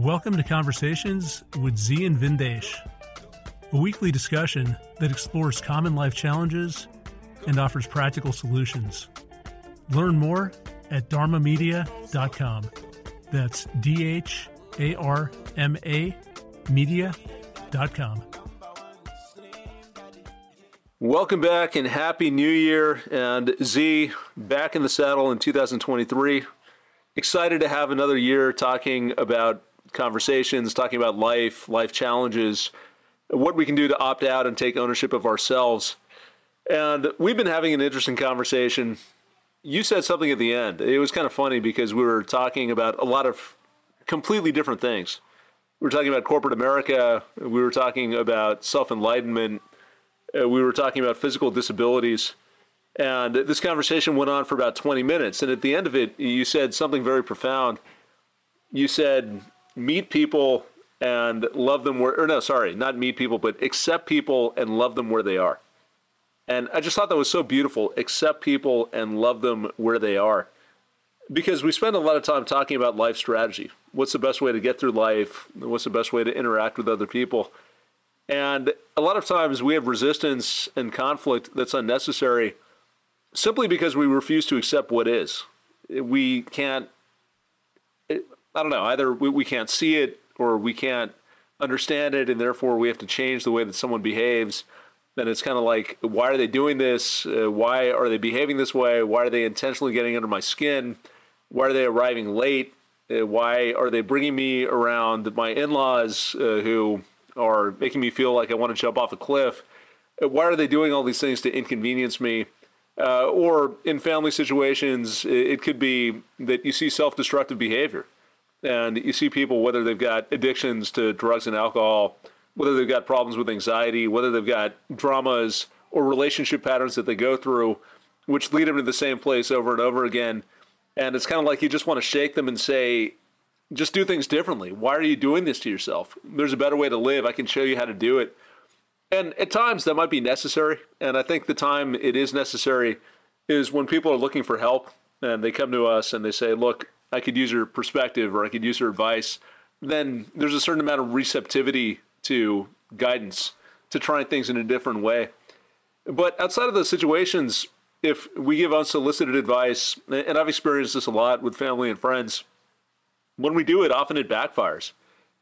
Welcome to Conversations with Zi and Vindesh, a weekly discussion that explores common life challenges and offers practical solutions. Learn more at dharmamedia.com. That's D H A R M A media.com. Welcome back and Happy New Year. And Zi, back in the saddle in 2023. Excited to have another year talking about conversations, talking about life, life challenges, what we can do to opt out and take ownership of ourselves. And we've been having an interesting conversation. You said something at the end. It was kind of funny because we were talking about a lot of completely different things. We were talking about corporate America, we were talking about self enlightenment, uh, we were talking about physical disabilities. And this conversation went on for about 20 minutes. And at the end of it, you said something very profound. You said, meet people and love them where, or no, sorry, not meet people, but accept people and love them where they are. And I just thought that was so beautiful. Accept people and love them where they are. Because we spend a lot of time talking about life strategy. What's the best way to get through life? What's the best way to interact with other people? And a lot of times we have resistance and conflict that's unnecessary simply because we refuse to accept what is. We can't, I don't know, either we, we can't see it or we can't understand it, and therefore we have to change the way that someone behaves. Then it's kind of like, why are they doing this? Uh, why are they behaving this way? Why are they intentionally getting under my skin? Why are they arriving late? Uh, why are they bringing me around my in laws uh, who are making me feel like I want to jump off a cliff? Uh, why are they doing all these things to inconvenience me? Uh, or in family situations, it could be that you see self destructive behavior. And you see people, whether they've got addictions to drugs and alcohol, whether they've got problems with anxiety, whether they've got dramas or relationship patterns that they go through, which lead them to the same place over and over again. And it's kind of like you just want to shake them and say, just do things differently. Why are you doing this to yourself? There's a better way to live. I can show you how to do it. And at times that might be necessary. And I think the time it is necessary is when people are looking for help and they come to us and they say, look, I could use her perspective or I could use her advice. Then there's a certain amount of receptivity to guidance to trying things in a different way. But outside of those situations, if we give unsolicited advice, and I've experienced this a lot with family and friends, when we do it, often it backfires.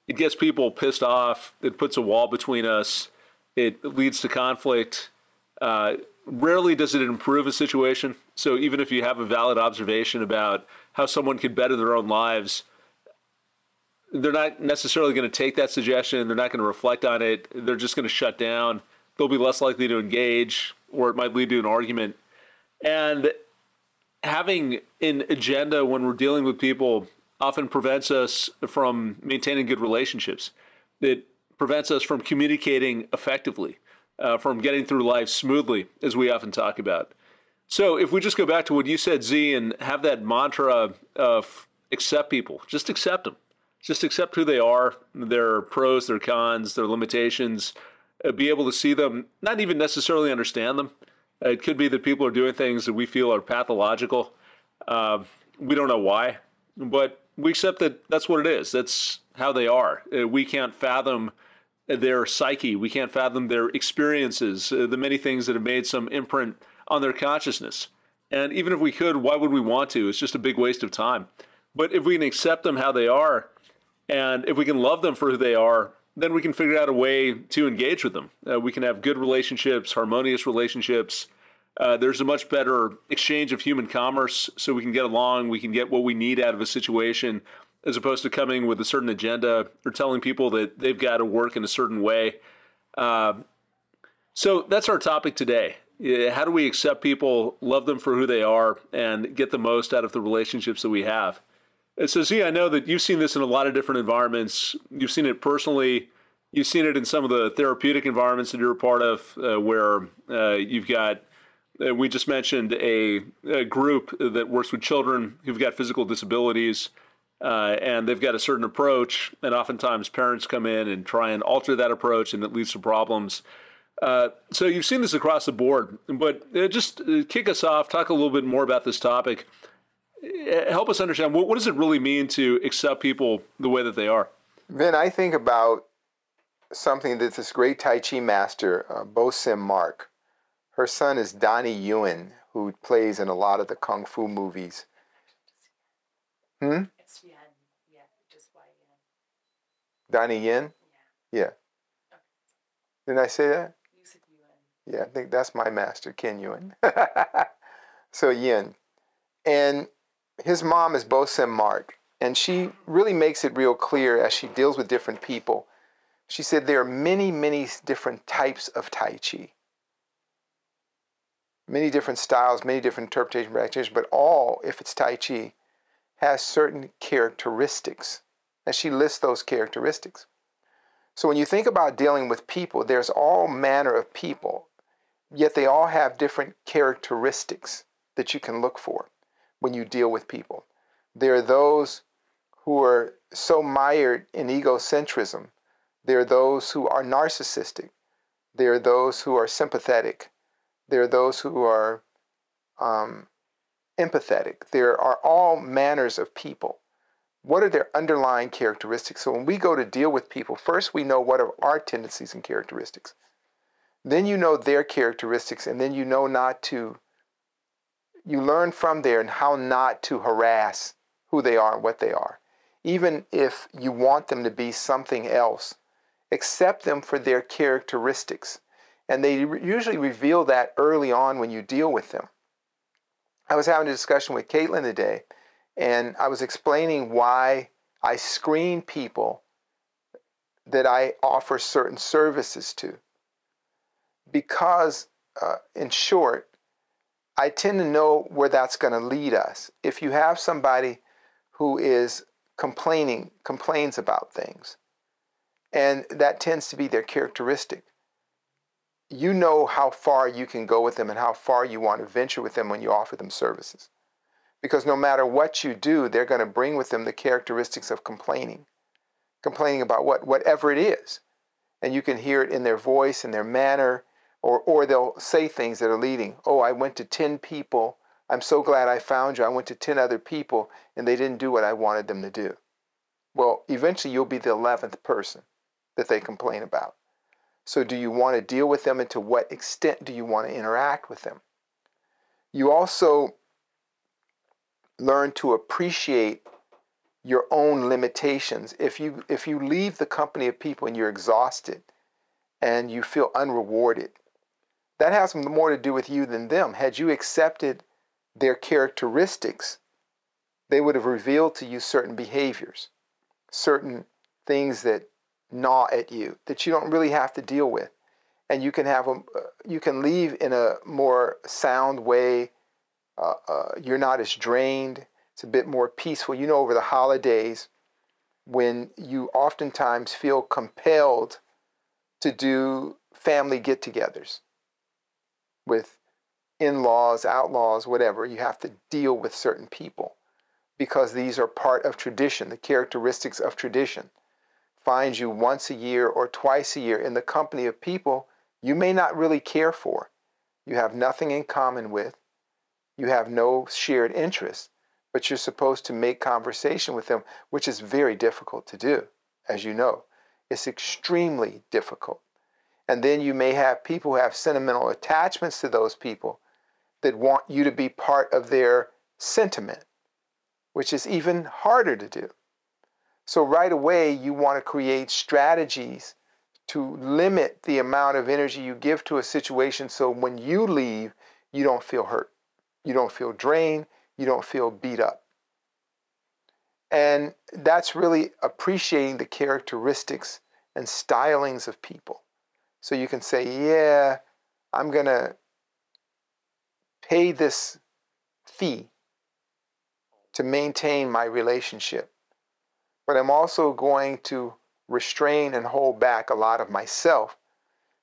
It gets people pissed off. It puts a wall between us it leads to conflict. Uh, rarely does it improve a situation. So even if you have a valid observation about how someone could better their own lives, they're not necessarily going to take that suggestion. They're not going to reflect on it. They're just going to shut down. They'll be less likely to engage, or it might lead to an argument. And having an agenda when we're dealing with people often prevents us from maintaining good relationships. It prevents us from communicating effectively, uh, from getting through life smoothly, as we often talk about. So, if we just go back to what you said, Zi, and have that mantra of accept people, just accept them. Just accept who they are, their pros, their cons, their limitations, uh, be able to see them, not even necessarily understand them. Uh, it could be that people are doing things that we feel are pathological. Uh, we don't know why, but we accept that that's what it is. That's how they are. Uh, we can't fathom their psyche. We can't fathom their experiences, uh, the many things that have made some imprint on their consciousness. And even if we could, why would we want to? It's just a big waste of time. But if we can accept them how they are, and if we can love them for who they are, then we can figure out a way to engage with them. Uh, we can have good relationships, harmonious relationships. Uh, there's a much better exchange of human commerce, so we can get along. We can get what we need out of a situation as opposed to coming with a certain agenda or telling people that they've got to work in a certain way. Uh, so that's our topic today. How do we accept people, love them for who they are, and get the most out of the relationships that we have? And so, Zi, I know that you've seen this in a lot of different environments. You've seen it personally. You've seen it in some of the therapeutic environments that you're a part of, uh, where uh, you've got. Uh, we just mentioned a, a group that works with children who've got physical disabilities uh, and they've got a certain approach, and oftentimes parents come in and try and alter that approach, and it leads to problems. Uh, so you've seen this across the board, but uh, just uh, kick us off. Talk a little bit more about this topic. Uh, help us understand what, what does it really mean to accept people the way that they are. Then I think about something that this great Tai Chi master, uh, Bo Sim Mark, her son is Donnie Yuen, who plays in a lot of the kung fu movies. Hmm? It's yen. Yeah, just Y yen. Donnie Yen? Yeah. Didn't I say that? Yeah, I think that's my master, Ken Yuen. so Yin. And his mom is Bo Sim Mark. And she really makes it real clear as she deals with different people. She said there are many, many different types of Tai Chi. Many different styles, many different interpretation practitioners, but all, if it's Tai Chi, has certain characteristics. And she lists those characteristics. So when you think about dealing with people, there's all manner of people, yet they all have different characteristics that you can look for when you deal with people. There are those who are so mired in egocentrism. There are those who are narcissistic. There are those who are sympathetic. There are those who are um, empathetic. There are all manners of people. What are their underlying characteristics? So when we go to deal with people, first we know what are our tendencies and characteristics. Then you know their characteristics, and then you know not to, you learn from there and how not to harass who they are and what they are. Even if you want them to be something else, accept them for their characteristics. And they usually reveal that early on when you deal with them. I was having a discussion with Caitlin today, and I was explaining why I screen people that I offer certain services to. Because, uh, in short, I tend to know where that's going to lead us. If you have somebody who is complaining, complains about things, and that tends to be their characteristic, you know how far you can go with them and how far you want to venture with them when you offer them services. Because no matter what you do, they're going to bring with them the characteristics of complaining. Complaining about what? Whatever it is. And you can hear it in their voice, in their manner, or, or they'll say things that are leading. Oh, I went to 10 people. I'm so glad I found you. I went to 10 other people and they didn't do what I wanted them to do. Well, eventually you'll be the 11th person that they complain about. So, do you want to deal with them and to what extent do you want to interact with them? You also learn to appreciate your own limitations. If you if you leave the company of people and you're exhausted and you feel unrewarded, that has more to do with you than them. Had you accepted their characteristics, they would have revealed to you certain behaviors, certain things that gnaw at you that you don't really have to deal with. And you can have a, uh, you can leave in a more sound way. Uh, uh, you're not as drained. It's a bit more peaceful. You know, over the holidays, when you oftentimes feel compelled to do family get togethers with in laws, outlaws, whatever, you have to deal with certain people because these are part of tradition, the characteristics of tradition finds you once a year or twice a year in the company of people you may not really care for, you have nothing in common with, you have no shared interest, but you're supposed to make conversation with them, which is very difficult to do, as you know. It's extremely difficult. And then you may have people who have sentimental attachments to those people that want you to be part of their sentiment, which is even harder to do. So, right away, you want to create strategies to limit the amount of energy you give to a situation so when you leave, you don't feel hurt. You don't feel drained. You don't feel beat up. And that's really appreciating the characteristics and stylings of people. So you can say, yeah, I'm going to pay this fee to maintain my relationship but I'm also going to restrain and hold back a lot of myself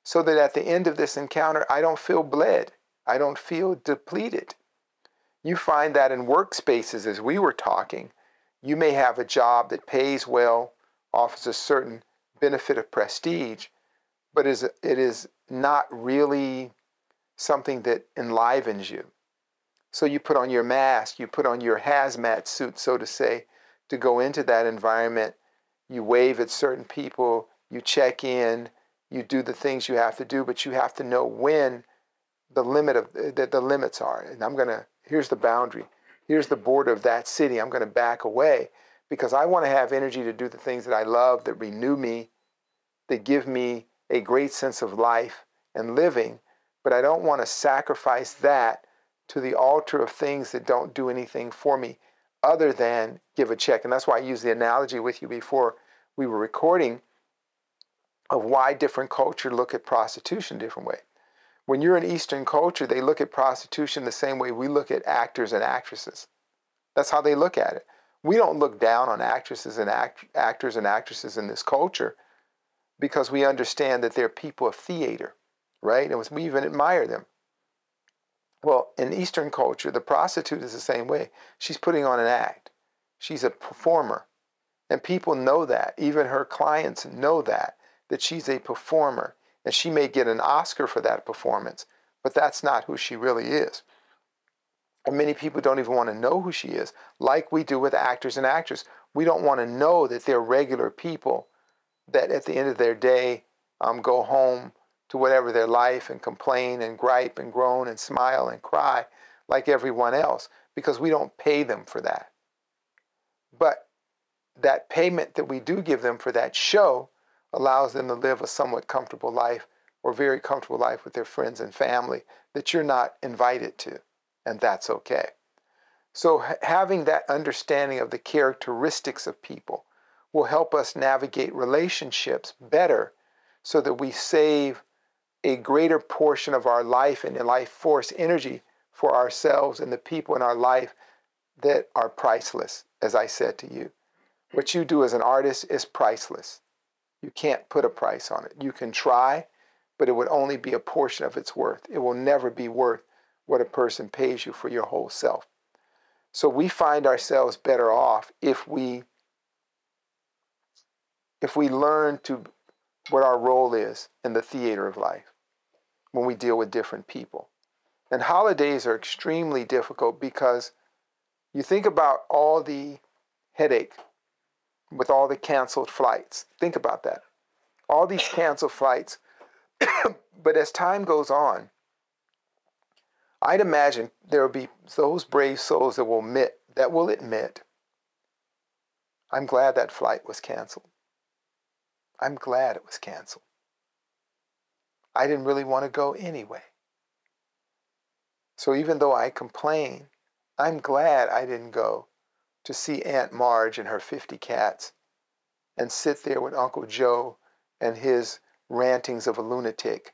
so that at the end of this encounter, I don't feel bled. I don't feel depleted. You find that in workspaces, as we were talking, you may have a job that pays well, offers a certain benefit of prestige, but is, it is not really something that enlivens you. So you put on your mask, you put on your hazmat suit, so to say, to go into that environment you wave at certain people, you check in, you do the things you have to do, but you have to know when the limit of uh, the, the limits are. And I'm gonna here's the boundary, here's the border of that city. I'm gonna back away because I want to have energy to do the things that I love, that renew me, that give me a great sense of life and living. But I don't want to sacrifice that to the altar of things that don't do anything for me other than give a check. And that's why I used the analogy with you before we were recording of why different cultures look at prostitution different way. When you're in Eastern culture, they look at prostitution the same way we look at actors and actresses. That's how they look at it. We don't look down on actresses and act- actors and actresses in this culture because we understand that they're people of theater, right? And we even admire them. Well, in Eastern culture, the prostitute is the same way. She's putting on an act. She's a performer. And people know that. Even her clients know that, that she's a performer. And she may get an Oscar for that performance, but that's not who she really is. And many people don't even want to know who she is, like we do with actors and actresses. We don't want to know that they're regular people that at the end of their day um, go home to whatever their life and complain and gripe and groan and smile and cry like everyone else because we don't pay them for that. But that payment that we do give them for that show allows them to live a somewhat comfortable life or very comfortable life with their friends and family that you're not invited to, and that's okay. So, having that understanding of the characteristics of people will help us navigate relationships better so that we save a greater portion of our life and life force energy for ourselves and the people in our life that are priceless, as I said to you. What you do as an artist is priceless. You can't put a price on it. You can try, but it would only be a portion of its worth. It will never be worth what a person pays you for your whole self. So we find ourselves better off if we if we learn to what our role is in the theater of life when we deal with different people. And holidays are extremely difficult because you think about all the headache with all the canceled flights. Think about that. All these canceled flights. but as time goes on, I'd imagine there will be those brave souls that will admit that will admit, I'm glad that flight was canceled. I'm glad it was canceled. I didn't really want to go anyway. So even though I complain, I'm glad I didn't go to see Aunt Marge and her 50 cats and sit there with Uncle Joe and his rantings of a lunatic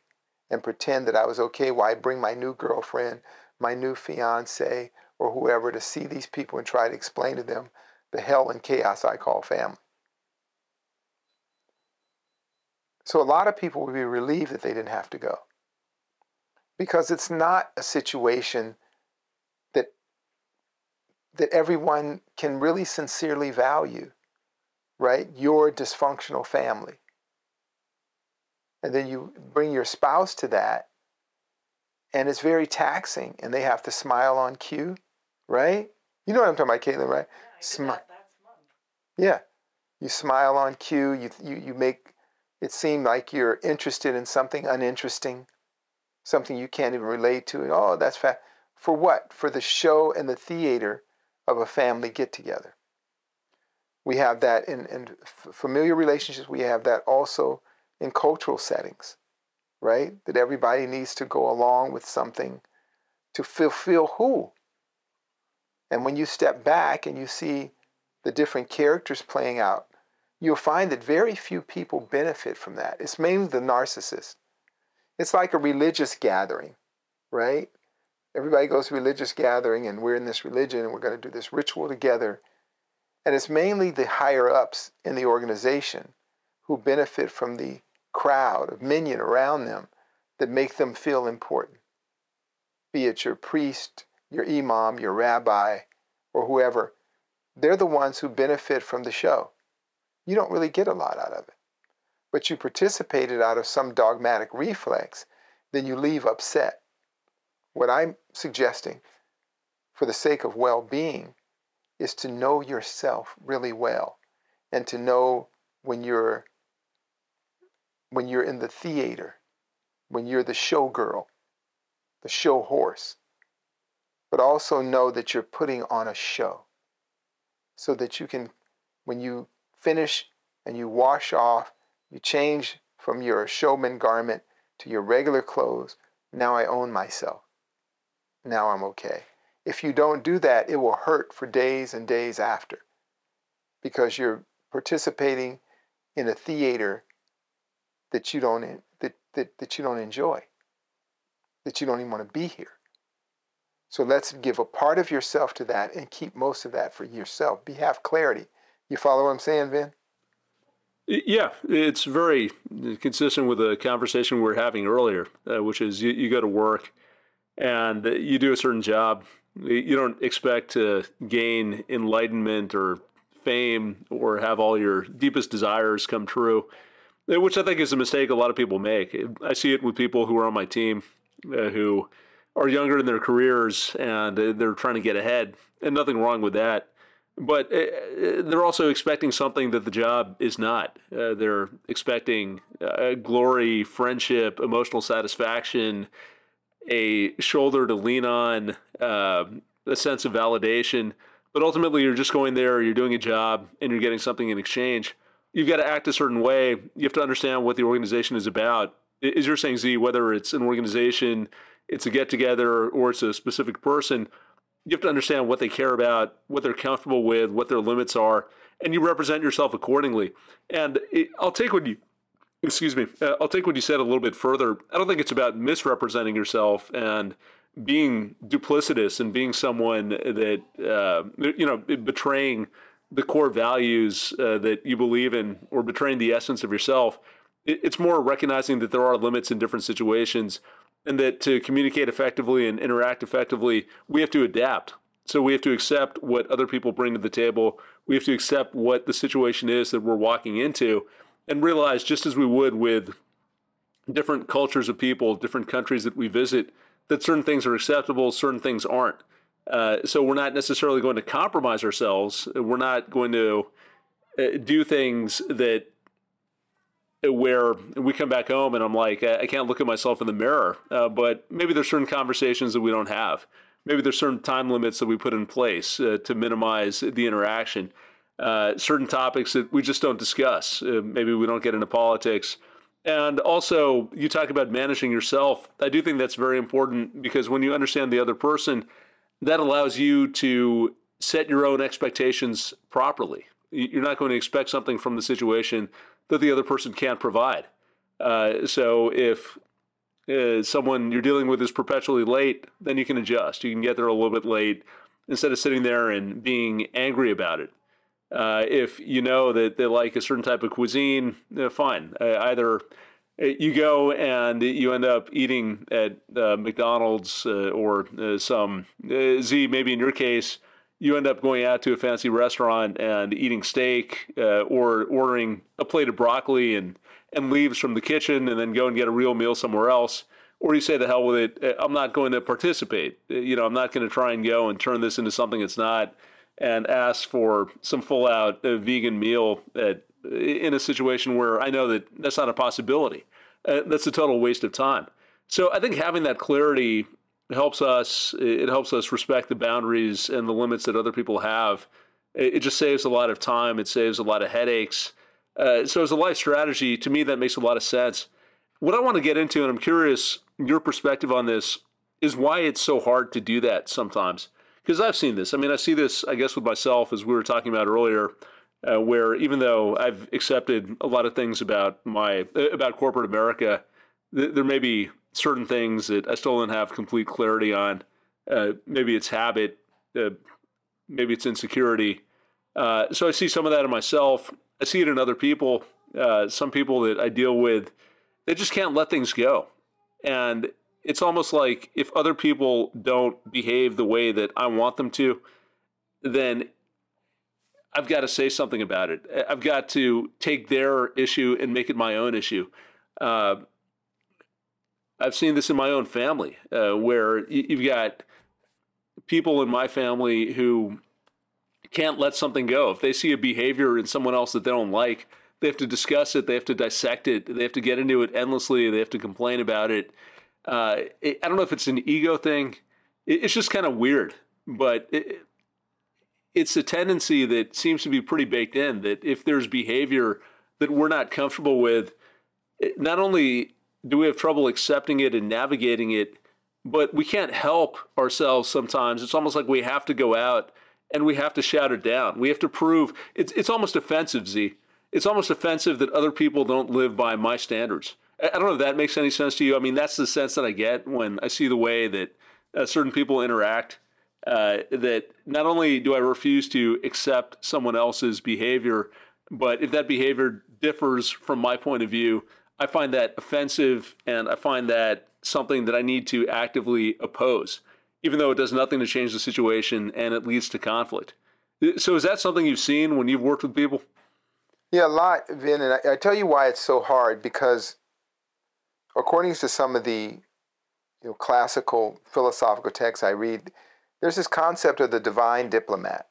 and pretend that I was okay while I bring my new girlfriend, my new fiance, or whoever to see these people and try to explain to them the hell and chaos I call family. So a lot of people would be relieved that they didn't have to go. Because it's not a situation that that everyone can really sincerely value, right? Your dysfunctional family. And then you bring your spouse to that, and it's very taxing, and they have to smile on cue, right? You know what I'm talking about, Caitlin, right? Yeah, Smile. Yeah. You smile on cue, you, you, you make it seemed like you're interested in something uninteresting, something you can't even relate to. And, oh, that's fa-. For what? For the show and the theater of a family get together. We have that in, in familiar relationships, we have that also in cultural settings, right? That everybody needs to go along with something to fulfill who? And when you step back and you see the different characters playing out, you'll find that very few people benefit from that. It's mainly the narcissist. It's like a religious gathering, right? Everybody goes to a religious gathering and we're in this religion and we're going to do this ritual together. And it's mainly the higher ups in the organization who benefit from the crowd of minion around them that make them feel important. Be it your priest, your imam, your rabbi, or whoever. They're the ones who benefit from the show you don't really get a lot out of it. But you participated out of some dogmatic reflex, then you leave upset. What I'm suggesting, for the sake of well being, is to know yourself really well and to know when you're when you're in the theater, when you're the showgirl, the show horse, but also know that you're putting on a show so that you can, when you finish and you wash off, you change from your showman garment to your regular clothes. Now I own myself. Now I'm okay. If you don't do that, it will hurt for days and days after because you're participating in a theater that you don't that, that, that you don't enjoy, that you don't even want to be here. So let's give a part of yourself to that and keep most of that for yourself. Be have clarity. You follow what I'm saying, Vin? Yeah, it's very consistent with the conversation we were having earlier, uh, which is you, you go to work and you do a certain job. You don't expect to gain enlightenment or fame or have all your deepest desires come true, which I think is a mistake a lot of people make. I see it with people who are on my team uh, who are younger in their careers and they're trying to get ahead, and nothing wrong with that. But uh, they're also expecting something that the job is not. Uh, they're expecting uh, glory, friendship, emotional satisfaction, a shoulder to lean on, uh, a sense of validation but ultimately, you're just going there, you're doing a job, and you're getting something in exchange. You've got to act a certain way. You have to understand what the organization is about. As you're saying, Zi, whether it's an organization, it's a get together, or it's a specific person, you have to understand what they care about, what they're comfortable with, what their limits are, and you represent yourself accordingly. And it, I'll take what you, excuse me, uh, I'll take what you said a little bit further. I don't think it's about misrepresenting yourself and being duplicitous and being someone that uh, you know betraying the core values uh, that you believe in or betraying the essence of yourself it's more recognizing that there are limits in different situations and that to communicate effectively and interact effectively we have to adapt so we have to accept what other people bring to the table we have to accept what the situation is that we're walking into and realize just as we would with different cultures of people different countries that we visit that certain things are acceptable, certain things aren't. Uh, so we're not necessarily going to compromise ourselves. We're not going to uh, do things that where we come back home and I'm like, I can't look at myself in the mirror. Uh, but maybe there's certain conversations that we don't have. Maybe there's certain time limits that we put in place uh, to minimize the interaction. Uh, certain topics that we just don't discuss. maybe we don't get into politics and also, you talk about managing yourself. I do think that's very important because when you understand the other person, that allows you to set your own expectations properly. You're not going to expect something from the situation that the other person can't provide. Uh, so if uh, someone you're dealing with is perpetually late, then you can adjust. You can get there a little bit late instead of sitting there and being angry about it. Uh, if you know that they like a certain type of cuisine, uh, fine. Uh, either uh, you go and you end up eating at McDonald's or some Zi, maybe in your case, you end up going out to a fancy restaurant and eating steak or ordering a plate of broccoli and, and leaves from the kitchen and then go and get a real meal somewhere else or you say the hell with it i'm not going to participate you know i'm not going to try and go and turn this into something it's not and ask for some full out uh, vegan meal at, in a situation where I know that that's not a possibility. Uh, that's a total waste of time. So I think having that clarity helps us. It helps us respect the boundaries and the limits that other people have. It, it just saves a lot of time. It saves a lot of headaches. Uh, so as a life strategy, to me, that makes a lot of sense. What I want to get into, and I'm curious your perspective on this, is why it's so hard to do that sometimes because I've seen this. I mean, I see this, I guess, with myself as we were talking about earlier, uh, where even though I've accepted a lot of things about my about corporate America, th- there may be certain things that I still don't have complete clarity on. Uh, maybe it's habit, uh, maybe it's insecurity. Uh, so I see some of that in myself. I see it in other people. Uh, some people that I deal with, they just can't let things go, and it's almost like if other people don't behave the way that I want them to, then I've got to say something about it. I've got to take their issue and make it my own issue. Uh, I've seen this in my own family uh, where you've got people in my family who can't let something go. If they see a behavior in someone else that they don't like, They have to discuss it. They have to dissect it. They have to get into it endlessly. They have to complain about it. Uh, it I don't know if it's an ego thing. It, it's just kind of weird, but it, it's a tendency that seems to be pretty baked in that if there's behavior that we're not comfortable with, not only do we have trouble accepting it and navigating it, but we can't help ourselves sometimes. It's almost like we have to go out and we have to shout it down. We have to prove it's it's almost offensive, Zi. It's almost offensive that other people don't live by my standards. I don't know if that makes any sense to you. I mean, that's the sense that I get when I see the way that uh, certain people interact. Uh, that not only do I refuse to accept someone else's behavior, but if that behavior differs from my point of view, I find that offensive and I find that something that I need to actively oppose, even though it does nothing to change the situation and it leads to conflict. So, is that something you've seen when you've worked with people? Yeah, a lot, Vin. And I, I tell you why it's so hard because, according to some of the you know, classical philosophical texts I read, there's this concept of the divine diplomat.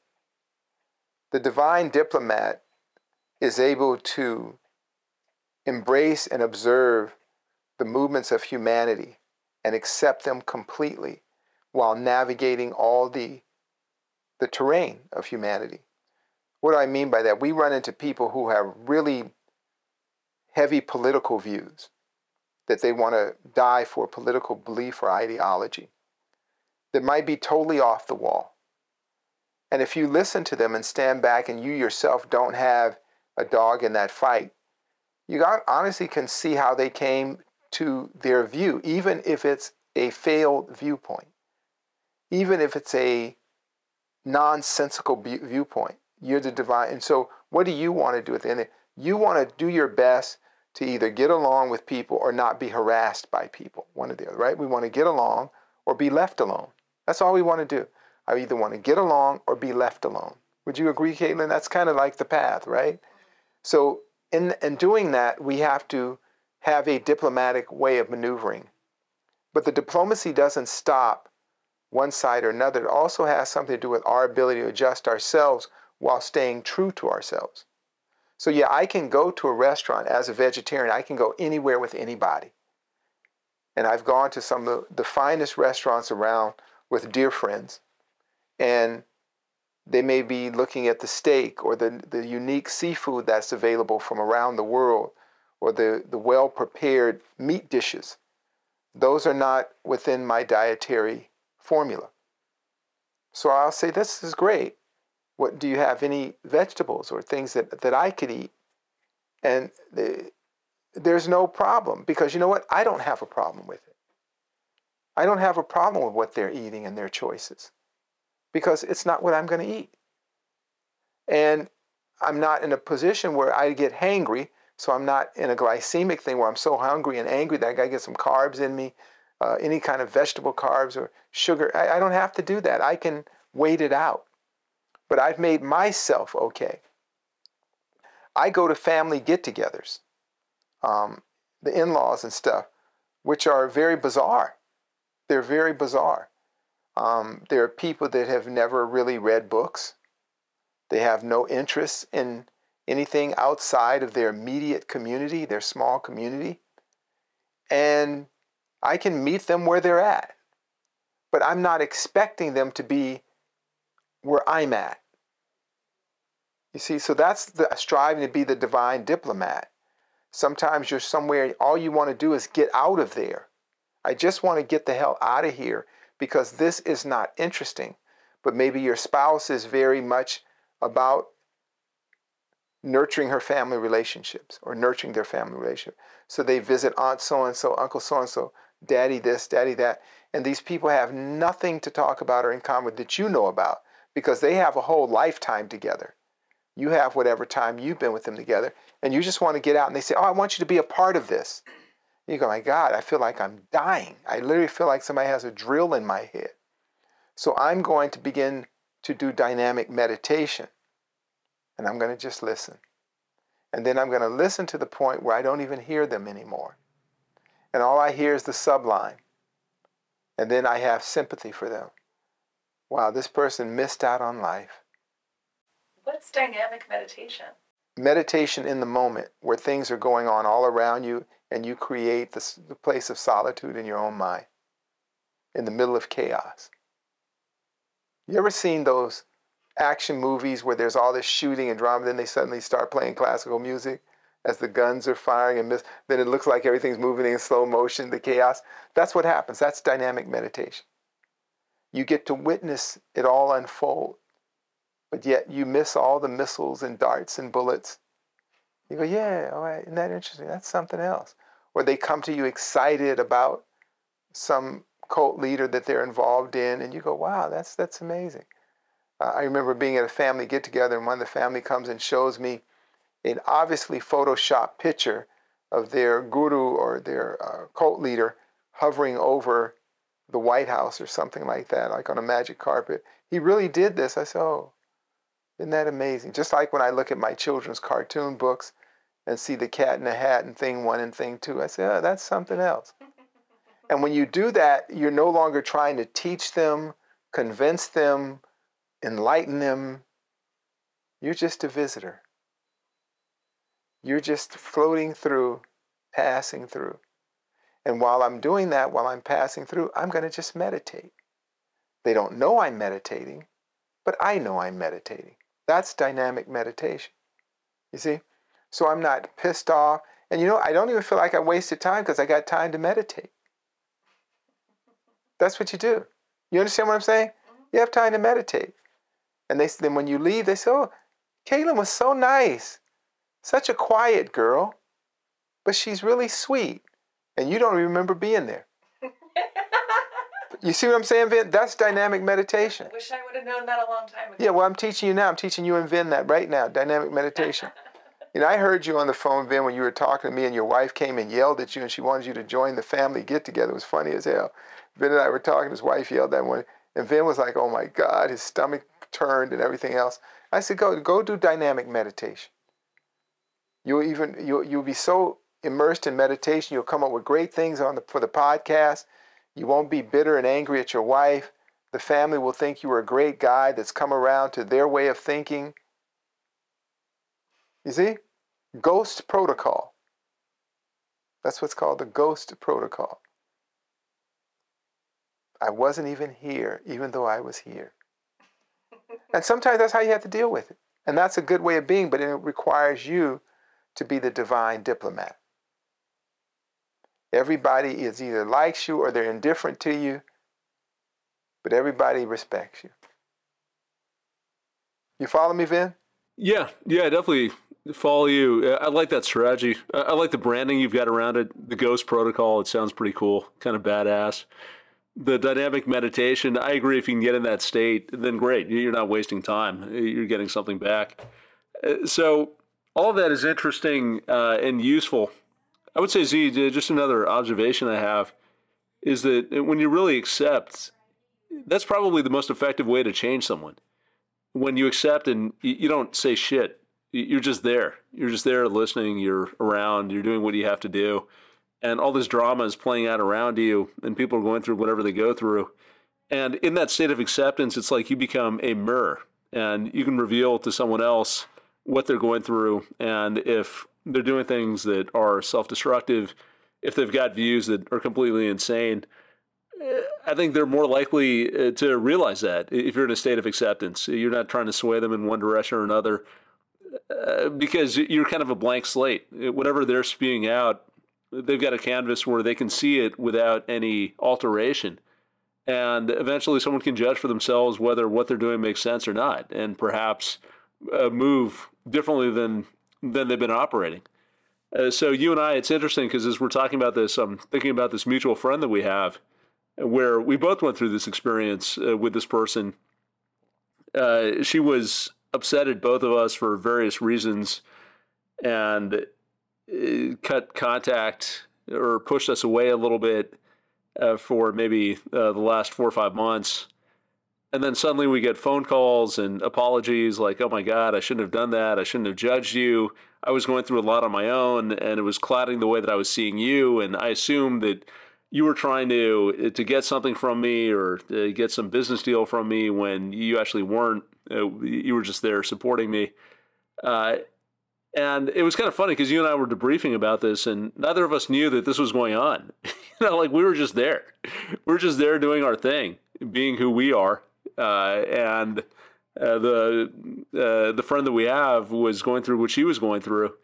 The divine diplomat is able to embrace and observe the movements of humanity and accept them completely while navigating all the, the terrain of humanity. What do I mean by that? We run into people who have really heavy political views, that they want to die for political belief or ideology, that might be totally off the wall. And if you listen to them and stand back and you yourself don't have a dog in that fight, you honestly can see how they came to their view, even if it's a failed viewpoint, even if it's a nonsensical viewpoint. You're the divine. And so, what do you want to do at the end? You want to do your best to either get along with people or not be harassed by people, one or the other, right? We want to get along or be left alone. That's all we want to do. I either want to get along or be left alone. Would you agree, Caitlin? That's kind of like the path, right? So, in, in doing that, we have to have a diplomatic way of maneuvering. But the diplomacy doesn't stop one side or another. It also has something to do with our ability to adjust ourselves while staying true to ourselves. So, yeah, I can go to a restaurant as a vegetarian, I can go anywhere with anybody. And I've gone to some of the, finest restaurants around with dear friends. And they may be looking at the steak or the, the unique seafood that's available from around the world or the, the well prepared meat dishes. Those are not within my dietary formula. So I'll say, This is great. What do you have any vegetables or things that, that I could eat? And the, there's no problem because you know what? I don't have a problem with it. I don't have a problem with what they're eating and their choices because it's not what I'm going to eat. And I'm not in a position where I get hangry so I'm not in a glycemic thing where I'm so hungry and angry that I got to get some carbs in me, uh, any kind of vegetable carbs or sugar. I, I don't have to do that. I can wait it out. But I've made myself okay. I go to family get togethers, um, the in laws and stuff, which are very bizarre. They're very bizarre. Um, there are people that have never really read books. They have no interest in anything outside of their immediate community, their small community. And I can meet them where they're at. But I'm not expecting them to be where I'm at. You see, so that's the striving to be the divine diplomat. Sometimes you're somewhere, all you want to do is get out of there. I just want to get the hell out of here because this is not interesting. But maybe your spouse is very much about nurturing her family relationships or nurturing their family relationship. So they visit Aunt so and so, Uncle so and so, Daddy this, Daddy that. And these people have nothing to talk about or in common that you know about because they have a whole lifetime together. You have whatever time you've been with them together, and you just want to get out and they say, Oh, I want you to be a part of this. You go, My God, I feel like I'm dying. I literally feel like somebody has a drill in my head. So I'm going to begin to do dynamic meditation and I'm going to just listen. And then I'm going to listen to the point where I don't even hear them anymore. And all I hear is the subline. And then I have sympathy for them. Wow, this person missed out on life. What's dynamic meditation? meditation in the moment where things are going on all around you and you create this, the place of solitude in your own mind in the middle of chaos. You ever seen those action movies where there's all this shooting and drama, then they suddenly start playing classical music as the guns are firing and miss, then it looks like everything's moving in slow motion, the chaos. That's what happens. That's dynamic meditation. You get to witness it all unfold but yet you miss all the missiles and darts and bullets. You go, yeah, all right, isn't that interesting? That's something else. Or they come to you excited about some cult leader that they're involved in, and you go, wow, that's that's amazing. Uh, I remember being at a family get together, and one of the family comes and shows me an obviously photoshopped picture of their guru or their uh, cult leader hovering over the White House or something like that, like on a magic carpet. He really did this. I said, oh, isn't that amazing? Just like when I look at my children's cartoon books and see the cat in the hat and thing one and thing two, I say, oh, that's something else. And when you do that, you're no longer trying to teach them, convince them, enlighten them. You're just a visitor. You're just floating through, passing through. And while I'm doing that, while I'm passing through, I'm going to just meditate. They don't know I'm meditating, but I know I'm meditating. That's dynamic meditation. You see? So I'm not pissed off. And you know, I don't even feel like I wasted time because I got time to meditate. That's what you do. You understand what I'm saying? Mm-hmm. You have time to meditate. And they then when you leave, they say, Oh, Caitlin was so nice. Such a quiet girl. But she's really sweet. And you don't remember being there. You see what I'm saying, Vin? That's dynamic meditation. I wish I would have known that a long time ago. Yeah, well, I'm teaching you now. I'm teaching you and Vin that right now, dynamic meditation. you know, I heard you on the phone, Vin, when you were talking to me, and your wife came and yelled at you, and she wanted you to join the family get together. It was funny as hell. Vin and I were talking. His wife yelled at one, and Vin was like, "Oh my God!" His stomach turned and everything else. I said, "Go, go do dynamic meditation. You'll even you'll you'll be so immersed in meditation. You'll come up with great things on the for the podcast." You won't be bitter and angry at your wife. The family will think you are a great guy that's come around to their way of thinking. You see? Ghost protocol. That's what's called the ghost protocol. I wasn't even here, even though I was here. and sometimes that's how you have to deal with it. And that's a good way of being, but it requires you to be the divine diplomat. Everybody is either likes you or they're indifferent to you, but everybody respects you. You follow me, Vin? Yeah, yeah, definitely follow you. I like that strategy. I like the branding you've got around it. The Ghost Protocol, it sounds pretty cool, kind of badass. The dynamic meditation, I agree. If you can get in that state, then great. You're not wasting time. You're getting something back. Uh, so all that is interesting uh, and useful. I would say, Zi, just another observation I have is that when you really accept, that's probably the most effective way to change someone. When you accept and you don't say shit, you're just there. You're just there listening, you're around, you're doing what you have to do. And all this drama is playing out around you, and people are going through whatever they go through. And in that state of acceptance, it's like you become a mirror and you can reveal to someone else what they're going through. And if they're doing things that are self-destructive, if they've got views that are completely insane, I think they're more likely uh, to realize that if you're in a state of acceptance. You're not trying to sway them in one direction or another because you're kind of a blank slate. Whatever they're spewing out, they've got a canvas where they can see it without any alteration. And eventually someone can judge for themselves whether what they're doing makes sense or not, and perhaps uh, move differently than than they've been operating. Uh, so you and I, it's interesting because as we're talking about this, I'm thinking about this mutual friend that we have, where we both went through this experience uh, with this person. Uh, she was upset at both of us for various reasons, and uh, cut contact or pushed us away a little bit uh, for maybe uh, the last four or five months and then suddenly we get phone calls and apologies like, oh my God, I shouldn't have done that. I shouldn't have judged you. I was going through a lot on my own and it was clouding the way that I was seeing you. And I assumed that you were trying to to get something from me or get some business deal from me when you actually weren't. Uh, you were just there supporting me. Uh, And it was kind of funny because you and I were debriefing about this, and neither of us knew that this was going on. you know, like we were just there. We are just there doing our thing, being who we are. Uh, and uh, the uh, the friend that we have was going through what she was going through,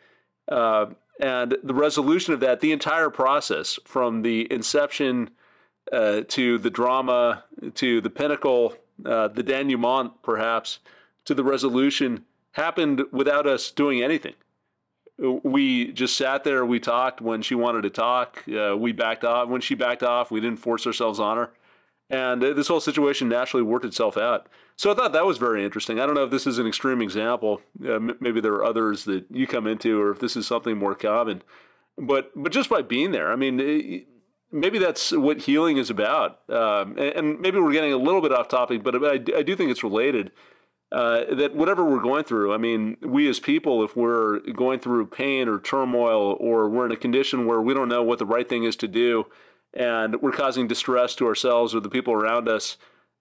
uh, and the resolution of that, the entire process from the inception uh, to the drama to the pinnacle, uh, the denouement, perhaps, to the resolution happened without us doing anything. We just sat there. We talked when she wanted to talk. Uh, we backed off when she backed off. We didn't force ourselves on her, and uh, this whole situation naturally worked itself out. So I thought that was very interesting. I don't know if this is an extreme example. Uh, m- maybe there are others that you come into, or if this is something more common. But but just by being there, I mean, it, maybe that's what healing is about. Um, and, and, maybe we're getting a little bit off topic, but I, I do think it's related. Uh, that whatever we're going through, I mean, we as people, if we're going through pain or turmoil, or we're in a condition where we don't know what the right thing is to do, and we're causing distress to ourselves or the people around us,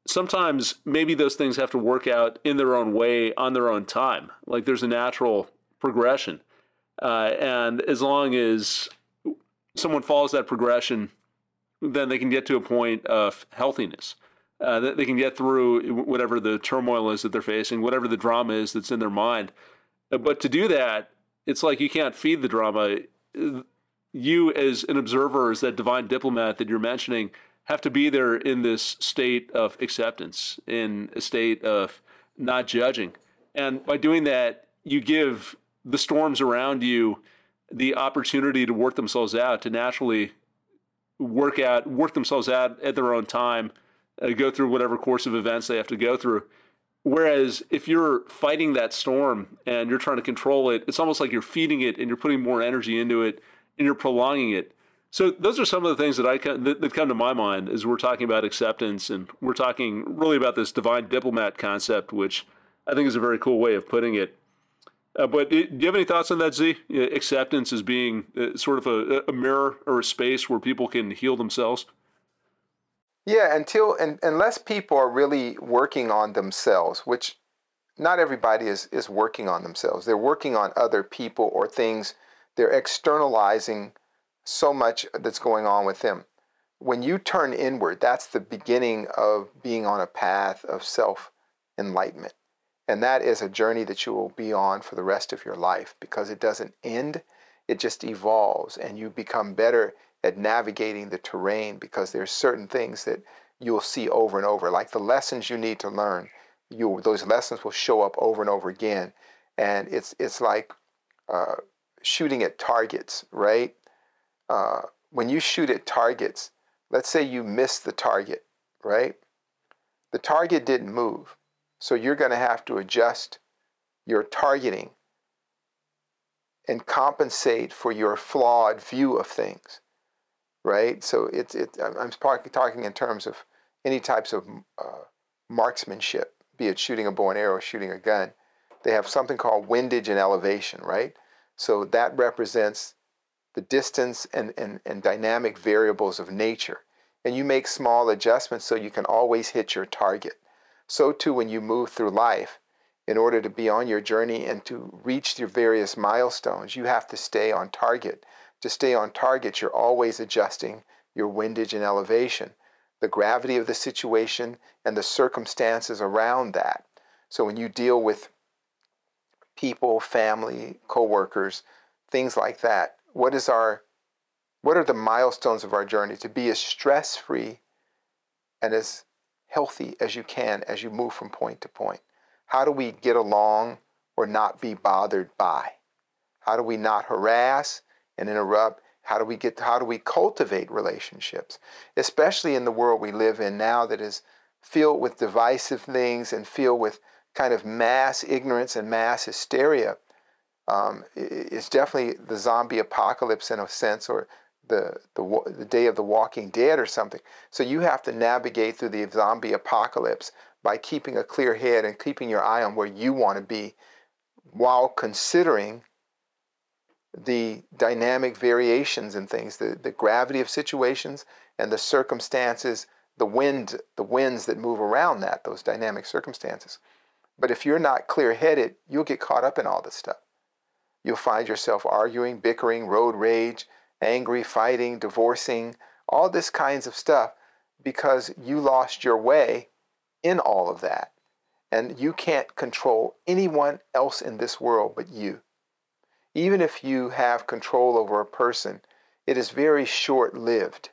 sometimes maybe those things have to work out in their own way on their own time. Like there's a natural progression. Uh, and as long as someone follows that progression, then they can get to a point of healthiness. Uh, they can get through whatever the turmoil is that they're facing, whatever the drama is that's in their mind. Uh, but to do that, it's like you can't feed the drama. You, as an observer, as that divine diplomat that you're mentioning, have to be there in this state of acceptance, in a state of not judging. And by doing that, you give the storms around you the opportunity to work themselves out, to naturally work out, work themselves out at their own time, uh, go through whatever course of events they have to go through. Whereas if you're fighting that storm and you're trying to control it, it's almost like you're feeding it and you're putting more energy into it and you're prolonging it. So those are some of the things that I that, that come to my mind as we're talking about acceptance and we're talking really about this divine diplomat concept, which I think is a very cool way of putting it. Uh, but do you have any thoughts on that, Zi? Acceptance as being uh, sort of a, a, mirror or a space where people can heal themselves? Yeah, until and, unless people are really working on themselves, which not everybody is, is working on themselves. They're working on other people or things. They're externalizing so much that's going on with them. When you turn inward, that's the beginning of being on a path of self enlightenment. And that is a journey that you will be on for the rest of your life because it doesn't end, it just evolves and you become better at navigating the terrain because there's certain things that you'll see over and over like the lessons you need to learn. You those lessons will show up over and over again and it's it's like uh, shooting at targets right? Uh, when you shoot at targets let's say you miss the target right? The target didn't move so you're going to have to adjust your targeting and compensate for your flawed view of things, right? So it's it. I'm talking in terms of any types of uh, marksmanship, be it shooting a bow and arrow, shooting a gun. They have something called windage and elevation, right? So that represents the distance and, and, and dynamic variables of nature. And you make small adjustments so you can always hit your target. So too, when you move through life, in order to be on your journey and to reach your various milestones, you have to stay on target. To stay on target, you're always adjusting your windage and elevation, the gravity of the situation, and the circumstances around that. So when you deal with people, family, coworkers, things like that, what is our what are the milestones of our journey to be as stress-free and as healthy as you can as you move from point to point? How do we get along or not be bothered by? How do we not harass and interrupt? How do we get how do we cultivate relationships? Especially in the world we live in now that is filled with divisive things and filled with kind of mass ignorance and mass hysteria. Um, it's definitely the zombie apocalypse in a sense, or the, the, the day of the walking dead or something. So you have to navigate through the zombie apocalypse by keeping a clear head and keeping your eye on where you want to be while considering the dynamic variations and things, the, the gravity of situations and the circumstances, the wind, the winds that move around that, those dynamic circumstances. But if you're not clear headed, you'll get caught up in all this stuff. You'll find yourself arguing, bickering, road rage, angry, fighting, divorcing, all this kinds of stuff because you lost your way in all of that. And you can't control anyone else in this world but you. Even if you have control over a person, it is very short lived,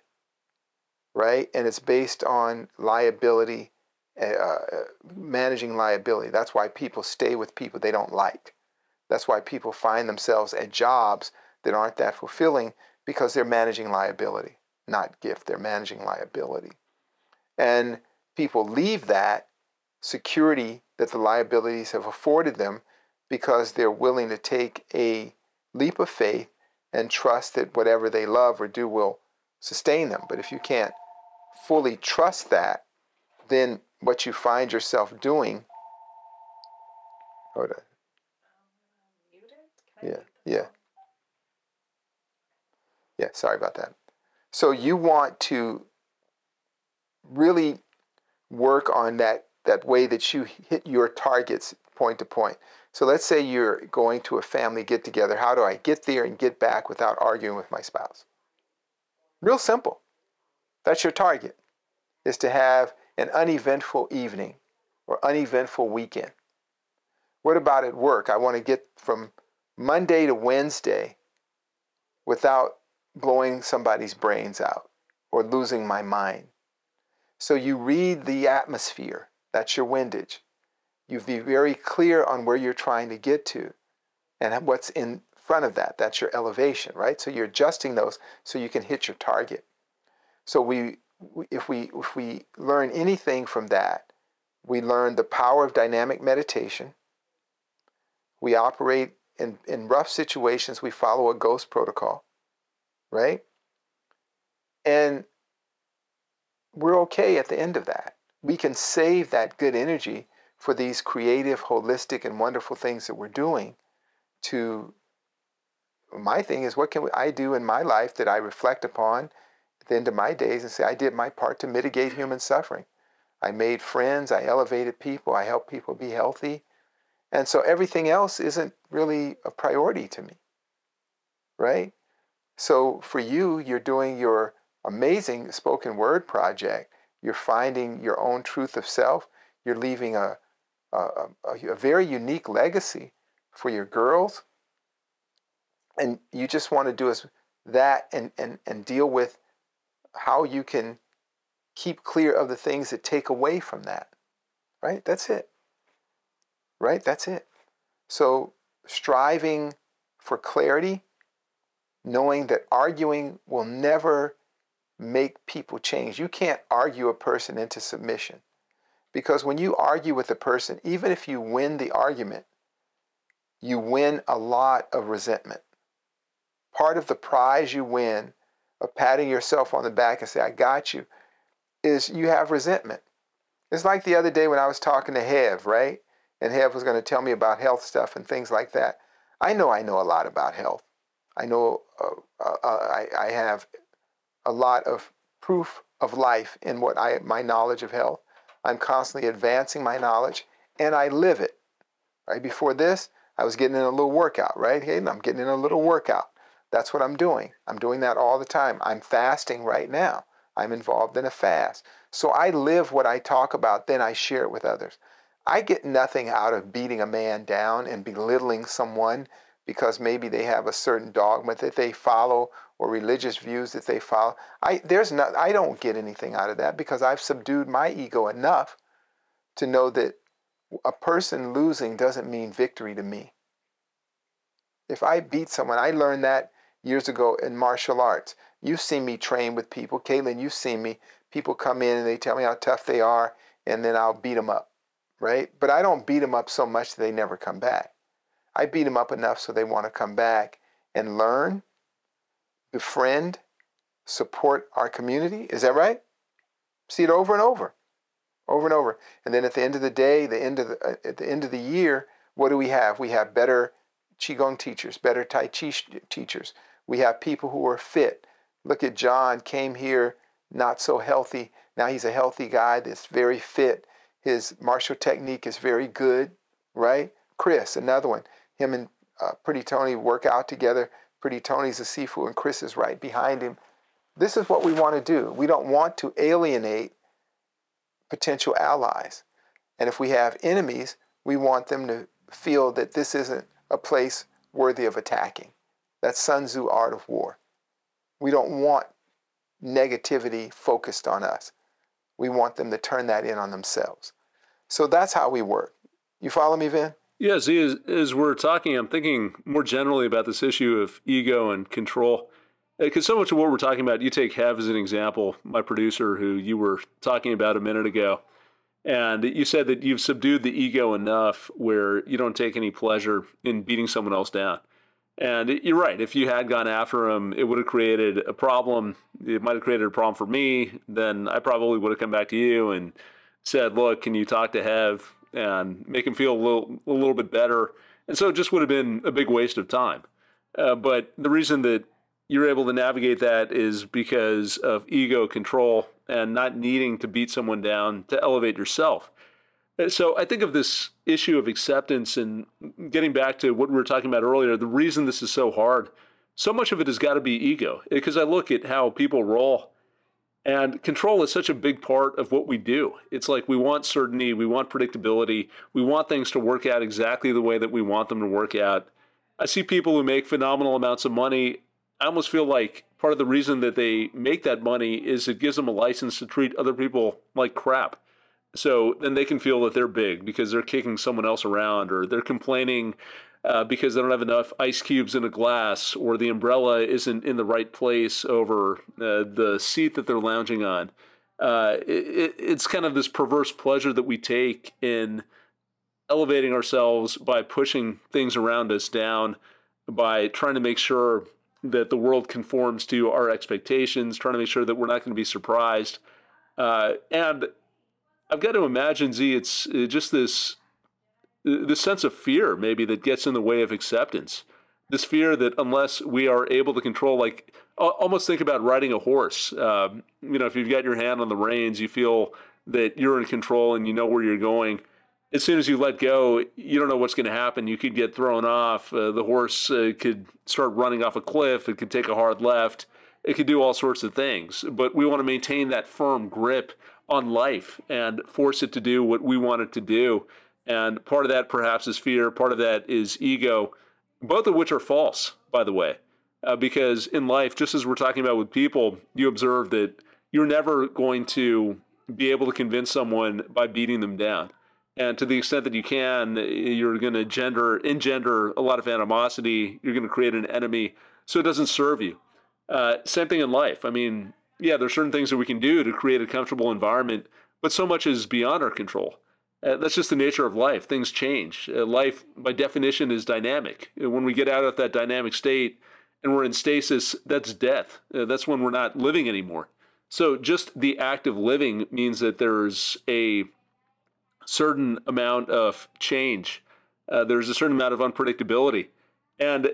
right? And it's based on liability, uh, uh, managing liability. That's why people stay with people they don't like. That's why people find themselves at jobs that aren't that fulfilling because they're managing liability, not gift. They're managing liability. And people leave that security that the liabilities have afforded them because they're willing to take a leap of faith and trust that whatever they love or do will sustain them. But if you can't fully trust that, then what you find yourself doing. Hold on. Yeah, yeah. Yeah, sorry about that. So you want to really work on that that way that you hit your targets point to point. So let's say you're going to a family get together. How do I get there and get back without arguing with my spouse? Real simple. That's your target, is to have an uneventful evening or uneventful weekend. What about at work? I want to get from Monday to Wednesday without blowing somebody's brains out or losing my mind. So you read the atmosphere. That's your windage. You be very clear on where you're trying to get to and what's in front of that. That's your elevation, right? So you're adjusting those so you can hit your target. So we, if we, if we learn anything from that, we learn the power of dynamic meditation. We operate in, in rough situations, we follow a ghost protocol, right? And we're okay at the end of that. We can save that good energy for these creative, holistic, and wonderful things that we're doing to my thing is what can I do in my life that I reflect upon at the end of my days and say I did my part to mitigate human suffering. I made friends, I elevated people, I helped people be healthy. And so everything else isn't really a priority to me. Right? So for you, you're doing your amazing spoken word project. You're finding your own truth of self. You're leaving a, a, a, a very unique legacy for your girls. And you just want to do is that and, and, and deal with how you can keep clear of the things that take away from that. Right? That's it. Right? That's it. So striving for clarity, knowing that arguing will never make people change. You can't argue a person into submission. Because when you argue with a person, even if you win the argument, you win a lot of resentment. Part of the prize you win of patting yourself on the back and say, I got you, is you have resentment. It's like the other day when I was talking to Hev, right? And Hev was going to tell me about health stuff and things like that. I know I know a lot about health. I know uh, uh, I, I have a lot of proof of life in what I my knowledge of health. I'm constantly advancing my knowledge and I live it. Right before this, I was getting in a little workout, right? Hey, I'm getting in a little workout. That's what I'm doing. I'm doing that all the time. I'm fasting right now. I'm involved in a fast. So I live what I talk about, then I share it with others. I get nothing out of beating a man down and belittling someone because maybe they have a certain dogma that they follow or religious views that they follow. I there's not I don't get anything out of that because I've subdued my ego enough to know that a person losing doesn't mean victory to me. If I beat someone, I learned that years ago in martial arts. You've seen me train with people. Caitlin, you've seen me. People come in and they tell me how tough they are, and then I'll beat them up, right? But I don't beat them up so much that they never come back. I beat them up enough so they want to come back and learn befriend, support our community. Is that right? See it over and over, over and over. And then at the end of the day, the end of the, uh, at the end of the year, what do we have? We have better qigong teachers, better tai chi teachers. We have people who are fit. Look at John, came here not so healthy. Now he's a healthy guy that's very fit. His martial technique is very good, right? Chris, another one. Him and uh, Pretty Tony work out together. Pretty Tony's a Sifu, and Chris is right behind him. This is what we want to do. We don't want to alienate potential allies. And if we have enemies, we want them to feel that this isn't a place worthy of attacking. That's Sun Tzu Art of War. We don't want negativity focused on us. We want them to turn that in on themselves. So that's how we work. You follow me, Vin? Yeah, as, as we're talking, I'm thinking more generally about this issue of ego and control. Because uh, so much of what we're talking about, you take Hev as an example, my producer, who you were talking about a minute ago. And you said that you've subdued the ego enough where you don't take any pleasure in beating someone else down. And you're right. If you had gone after him, it would have created a problem. It might have created a problem for me. Then I probably would have come back to you and said, "Look, can you talk to Hev and make him feel a little a little bit better?" And so it just would have been a big waste of time. Uh, but the reason that you're able to navigate that is because of ego control and not needing to beat someone down to elevate yourself. Uh, so I think of this issue of acceptance and getting back to what we were talking about earlier, the reason this is so hard, so much of it has got to be ego. Because I look at how people roll, and control is such a big part of what we do. It's like we want certainty, we want predictability, we want things to work out exactly the way that we want them to work out. I see people who make phenomenal amounts of money. I almost feel like part of the reason that they make that money is it gives them a license to treat other people like crap. So then they can feel that they're big because they're kicking someone else around or they're complaining uh, because they don't have enough ice cubes in a glass or the umbrella isn't in the right place over uh, the seat that they're lounging on. Uh, it, it's kind of this perverse pleasure that we take in elevating ourselves by pushing things around us down, by trying to make sure that the world conforms to our expectations, trying to make sure that we're not going to be surprised. Uh, and I've got to imagine, Zi, it's uh, just this this sense of fear maybe that gets in the way of acceptance. This fear that unless we are able to control, like almost think about riding a horse. Um, you know, if you've got your hand on the reins, you feel that you're in control and you know where you're going. As soon as you let go, you don't know what's going to happen. You could get thrown off. Uh, the horse uh, could start running off a cliff. It could take a hard left. It could do all sorts of things. But we want to maintain that firm grip on life and force it to do what we want it to do. And part of that perhaps is fear, part of that is ego, both of which are false, by the way. Uh, because in life, just as we're talking about with people, you observe that you're never going to be able to convince someone by beating them down. And to the extent that you can, you're going to gender, engender a lot of animosity. You're going to create an enemy, so it doesn't serve you. Uh, same thing in life. I mean, yeah, there's certain things that we can do to create a comfortable environment, but so much is beyond our control. Uh, that's just the nature of life. Things change. Uh, life, by definition, is dynamic. Uh, when we get out of that dynamic state and we're in stasis, that's death. Uh, that's when we're not living anymore. So, just the act of living means that there's a certain amount of change. Uh, there's a certain amount of unpredictability. And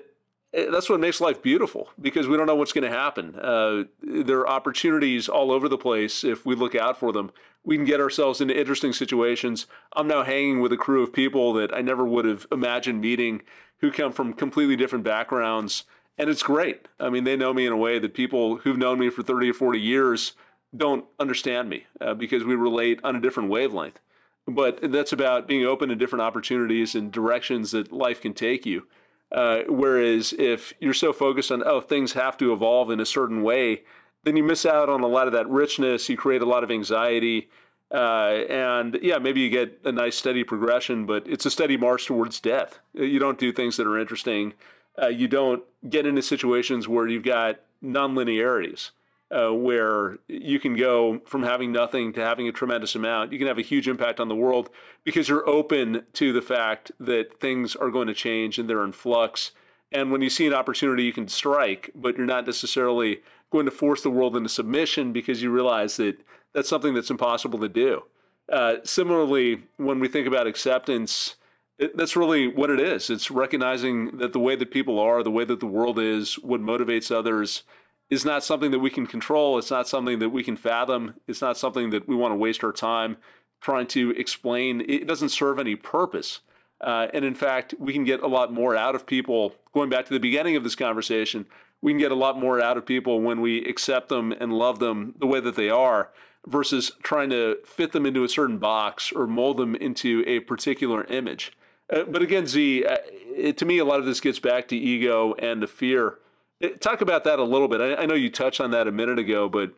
that's what makes life beautiful because we don't know what's going to happen. Uh, there are opportunities all over the place if we look out for them. We can get ourselves into interesting situations. I'm now hanging with a crew of people that I never would have imagined meeting who come from completely different backgrounds. And it's great. I mean, they know me in a way that people who've known me for 30 or 40 years don't understand me uh, because we relate on a different wavelength. But that's about being open to different opportunities and directions that life can take you. Uh, whereas if you're so focused on, oh, things have to evolve in a certain way, then you miss out on a lot of that richness. You create a lot of anxiety. Uh, and yeah, maybe you get a nice steady progression, but it's a steady march towards death. You don't do things that are interesting. Uh, you don't get into situations where you've got nonlinearities uh, where you can go from having nothing to having a tremendous amount. You can have a huge impact on the world because you're open to the fact that things are going to change and they're in flux. And when you see an opportunity, you can strike, but you're not necessarily going to force the world into submission because you realize that that's something that's impossible to do. Uh, similarly, when we think about acceptance, it, that's really what it is. It's recognizing that the way that people are, the way that the world is, what motivates others, is not something that we can control. It's not something that we can fathom. It's not something that we want to waste our time trying to explain. It doesn't serve any purpose Uh, and in fact, we can get a lot more out of people. Going back to the beginning of this conversation, we can get a lot more out of people when we accept them and love them the way that they are versus trying to fit them into a certain box or mold them into a particular image. Uh, but again, Zi, uh, it, to me, a lot of this gets back to ego and the fear. Uh, talk about that a little bit. I, I know you touched on that a minute ago, but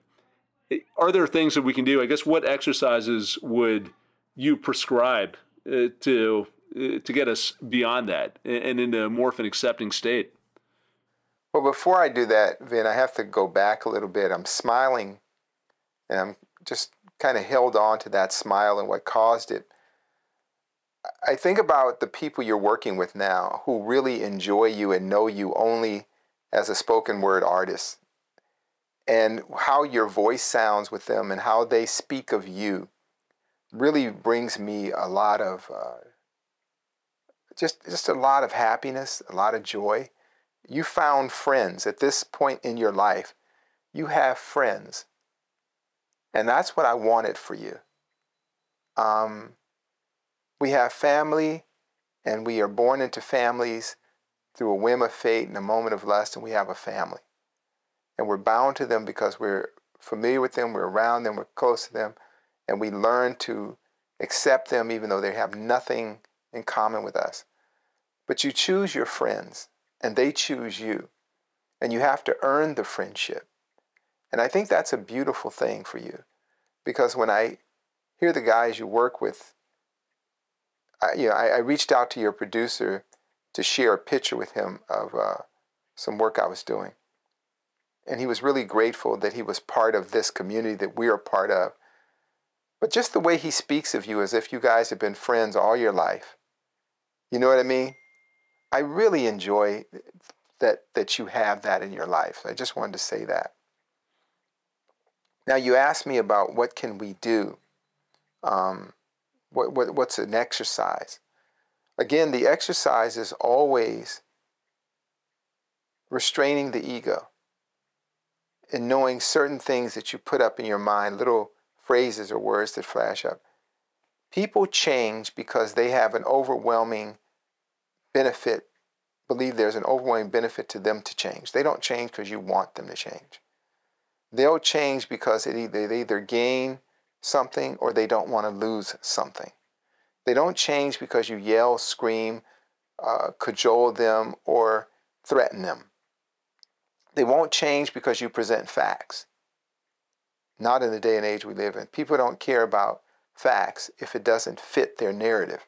uh, are there things that we can do? I guess what exercises would you prescribe uh, to uh, to get us beyond that and into a more of an accepting state? Well, before I do that, Vin, I have to go back a little bit. I'm smiling and I'm just kind of held on to that smile and what caused it. I think about the people you're working with now who really enjoy you and know you only as a spoken word artist and how your voice sounds with them and how they speak of you really brings me a lot of uh, just just a lot of happiness, a lot of joy. You found friends at this point in your life. You have friends. And that's what I wanted for you. Um, we have family, and we are born into families through a whim of fate and a moment of lust, and we have a family. And we're bound to them because we're familiar with them, we're around them, we're close to them, and we learn to accept them even though they have nothing in common with us. But you choose your friends, and they choose you. And you have to earn the friendship. And I think that's a beautiful thing for you. Because when I hear the guys you work with, I, you know, I, I reached out to your producer to share a picture with him of uh, some work I was doing. And he was really grateful that he was part of this community that we are part of. But just the way he speaks of you as if you guys have been friends all your life. You know what I mean? I really enjoy that that you have that in your life. I just wanted to say that. Now you asked me about what can we do. Um, what, what what's an exercise? Again, the exercise is always restraining the ego and knowing certain things that you put up in your mind, little phrases or words that flash up. People change because they have an overwhelming benefit, believe there's an overwhelming benefit to them to change. They don't change because you want them to change. They'll change because it either, they either gain something or they don't want to lose something. They don't change because you yell, scream, uh, cajole them, or threaten them. They won't change because you present facts. Not in the day and age we live in. People don't care about facts if it doesn't fit their narrative.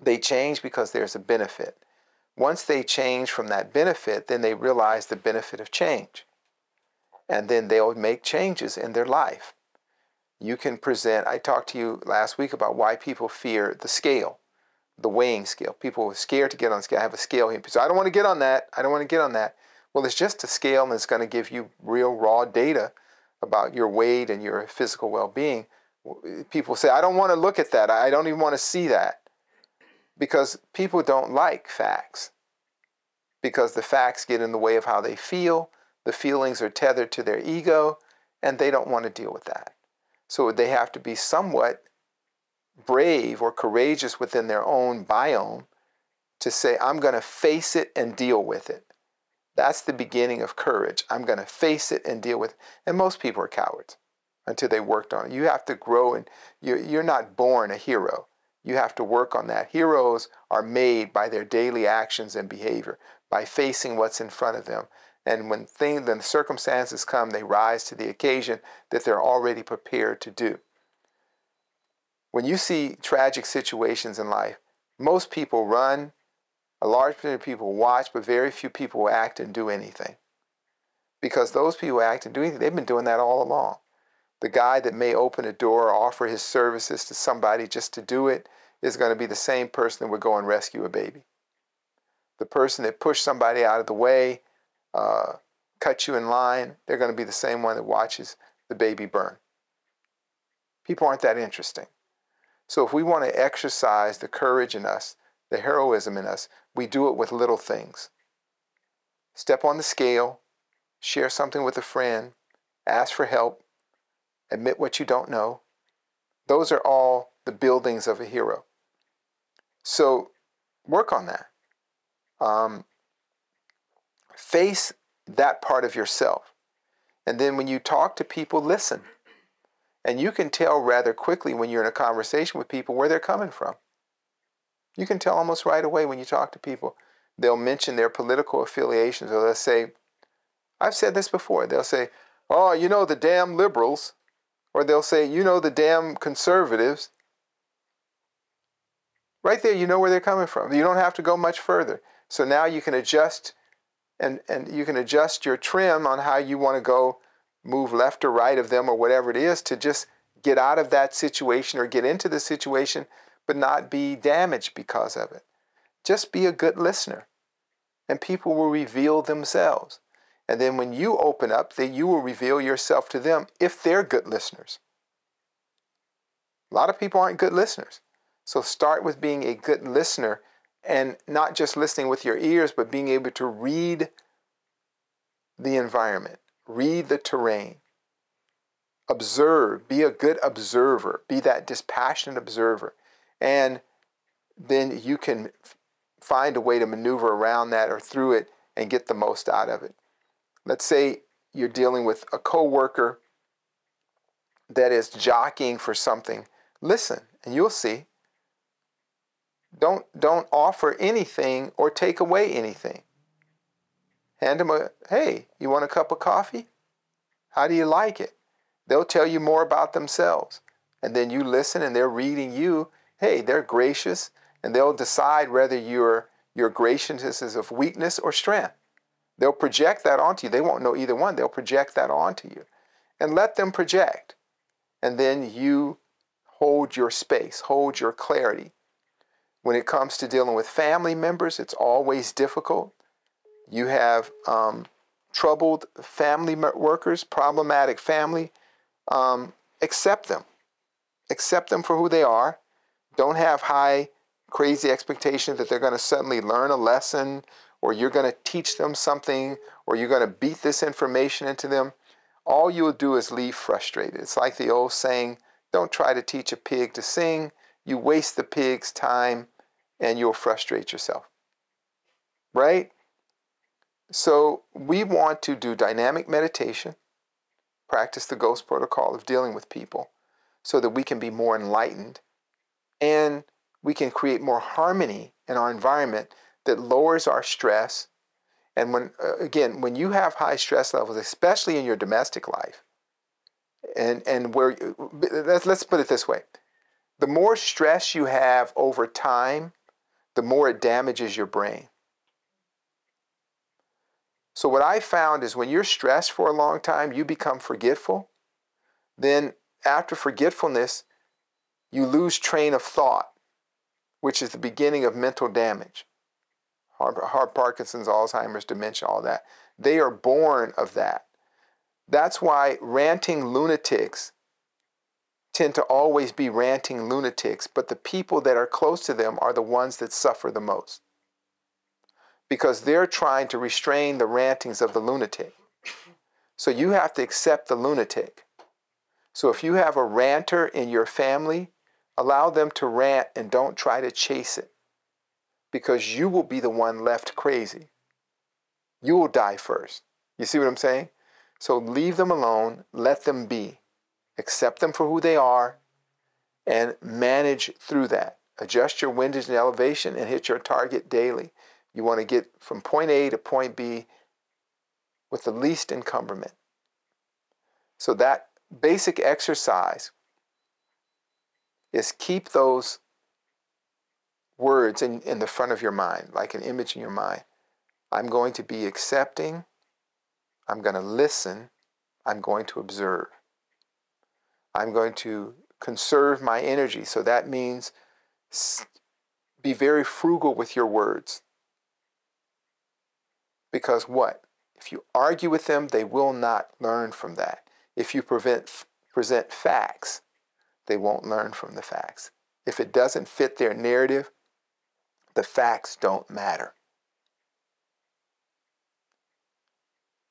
They change because there's a benefit. Once they change from that benefit, then they realize the benefit of change. And then they'll make changes in their life. You can present, I talked to you last week about why people fear the scale, the weighing scale. People are scared to get on the scale. I have a scale here. So I don't want to get on that. I don't want to get on that. Well, it's just a scale and it's going to give you real raw data about your weight and your physical well being. People say, I don't want to look at that. I don't even want to see that because people don't like facts because the facts get in the way of how they feel the feelings are tethered to their ego and they don't want to deal with that so they have to be somewhat brave or courageous within their own biome to say i'm going to face it and deal with it. That's the beginning of courage. I'm going to face it and deal with it. And most people are cowards until they worked on it. You have to grow and you're, you're not born a hero. You have to work on that. Heroes are made by their daily actions and behavior, by facing what's in front of them. And when things, the circumstances come, they rise to the occasion that they're already prepared to do. When you see tragic situations in life, most people run, a large percentage of people watch, but very few people will act and do anything. Because those people act and do anything, they've been doing that all along. The guy that may open a door or offer his services to somebody just to do it is going to be the same person that would go and rescue a baby. The person that pushed somebody out of the way, uh, cut you in line, they're going to be the same one that watches the baby burn. People aren't that interesting. So if we want to exercise the courage in us, the heroism in us, we do it with little things. Step on the scale, share something with a friend, ask for help, admit what you don't know. Those are all the buildings of a hero. So work on that. Um, face that part of yourself. And then when you talk to people, listen. And you can tell rather quickly when you're in a conversation with people where they're coming from. You can tell almost right away when you talk to people. They'll mention their political affiliations, or they'll say, I've said this before. They'll say, Oh, you know, the damn liberals. Or they'll say, You know, the damn conservatives. Right there, you know where they're coming from. You don't have to go much further. So now you can adjust and, and you can adjust your trim on how you want to go move left or right of them or whatever it is to just get out of that situation or get into the situation but not be damaged because of it. Just be a good listener and people will reveal themselves. And then when you open up, then you will reveal yourself to them if they're good listeners. A lot of people aren't good listeners. So start with being a good listener and not just listening with your ears, but being able to read the environment, read the terrain, observe, be a good observer, be that dispassionate observer. And then you can find a way to maneuver around that or through it and get the most out of it. Let's say you're dealing with a coworker that is jockeying for something. Listen, and you'll see don't, don't offer anything or take away anything. Hand them a, hey, you want a cup of coffee? How do you like it? They'll tell you more about themselves. And then you listen and they're reading you. Hey, they're gracious and they'll decide whether your, your graciousness is of weakness or strength. They'll project that onto you. They won't know either one. They'll project that onto you. And let them project. And then you hold your space, hold your clarity, when it comes to dealing with family members, it's always difficult. You have um, troubled family workers, problematic family. Um, accept them. Accept them for who they are. Don't have high, crazy expectations that they're going to suddenly learn a lesson or you're going to teach them something or you're going to beat this information into them. All you'll do is leave frustrated. It's like the old saying don't try to teach a pig to sing. You waste the pig's time and you'll frustrate yourself. Right? So we want to do dynamic meditation, practice the ghost protocol of dealing with people so that we can be more enlightened and we can create more harmony in our environment that lowers our stress. And when, uh, again, when you have high stress levels, especially in your domestic life, and, and where, let's, let's put it this way the more stress you have over time, the more it damages your brain. So, what I found is when you're stressed for a long time, you become forgetful. Then, after forgetfulness, you lose train of thought, which is the beginning of mental damage. Heart, Parkinson's, Alzheimer's, dementia, all that. They are born of that. That's why ranting lunatics tend to always be ranting lunatics, but the people that are close to them are the ones that suffer the most. Because they're trying to restrain the rantings of the lunatic. So you have to accept the lunatic. So if you have a ranter in your family, allow them to rant and don't try to chase it. Because you will be the one left crazy. You will die first. You see what I'm saying? So leave them alone, let them be accept them for who they are, and manage through that. Adjust your windage and elevation and hit your target daily. You want to get from point A to point B with the least encumberment. So that basic exercise is keep those words in, in the front of your mind, like an image in your mind. I'm going to be accepting. I'm going to listen. I'm going to observe. I'm going to conserve my energy. So that means be very frugal with your words. Because what? If you argue with them, they will not learn from that. If you prevent, present facts, they won't learn from the facts. If it doesn't fit their narrative, the facts don't matter.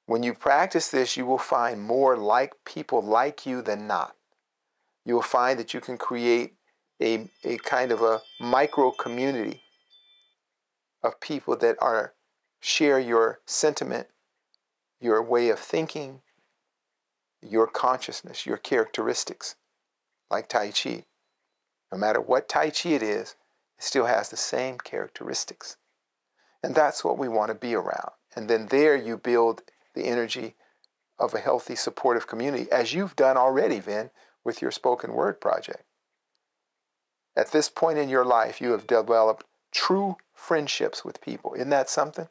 When you practice this, you will find more like people like you than not you will find that you can create a, a kind of a micro community of people that are share your sentiment, your way of thinking, your consciousness, your characteristics, like Tai Chi. No matter what Tai Chi it is, it still has the same characteristics. And that's what we want to be around. And then there you build the energy of a healthy, supportive community, as you've done already, Vin, with your spoken word project. At this point in your life, you have developed true friendships with people. Isn't that something?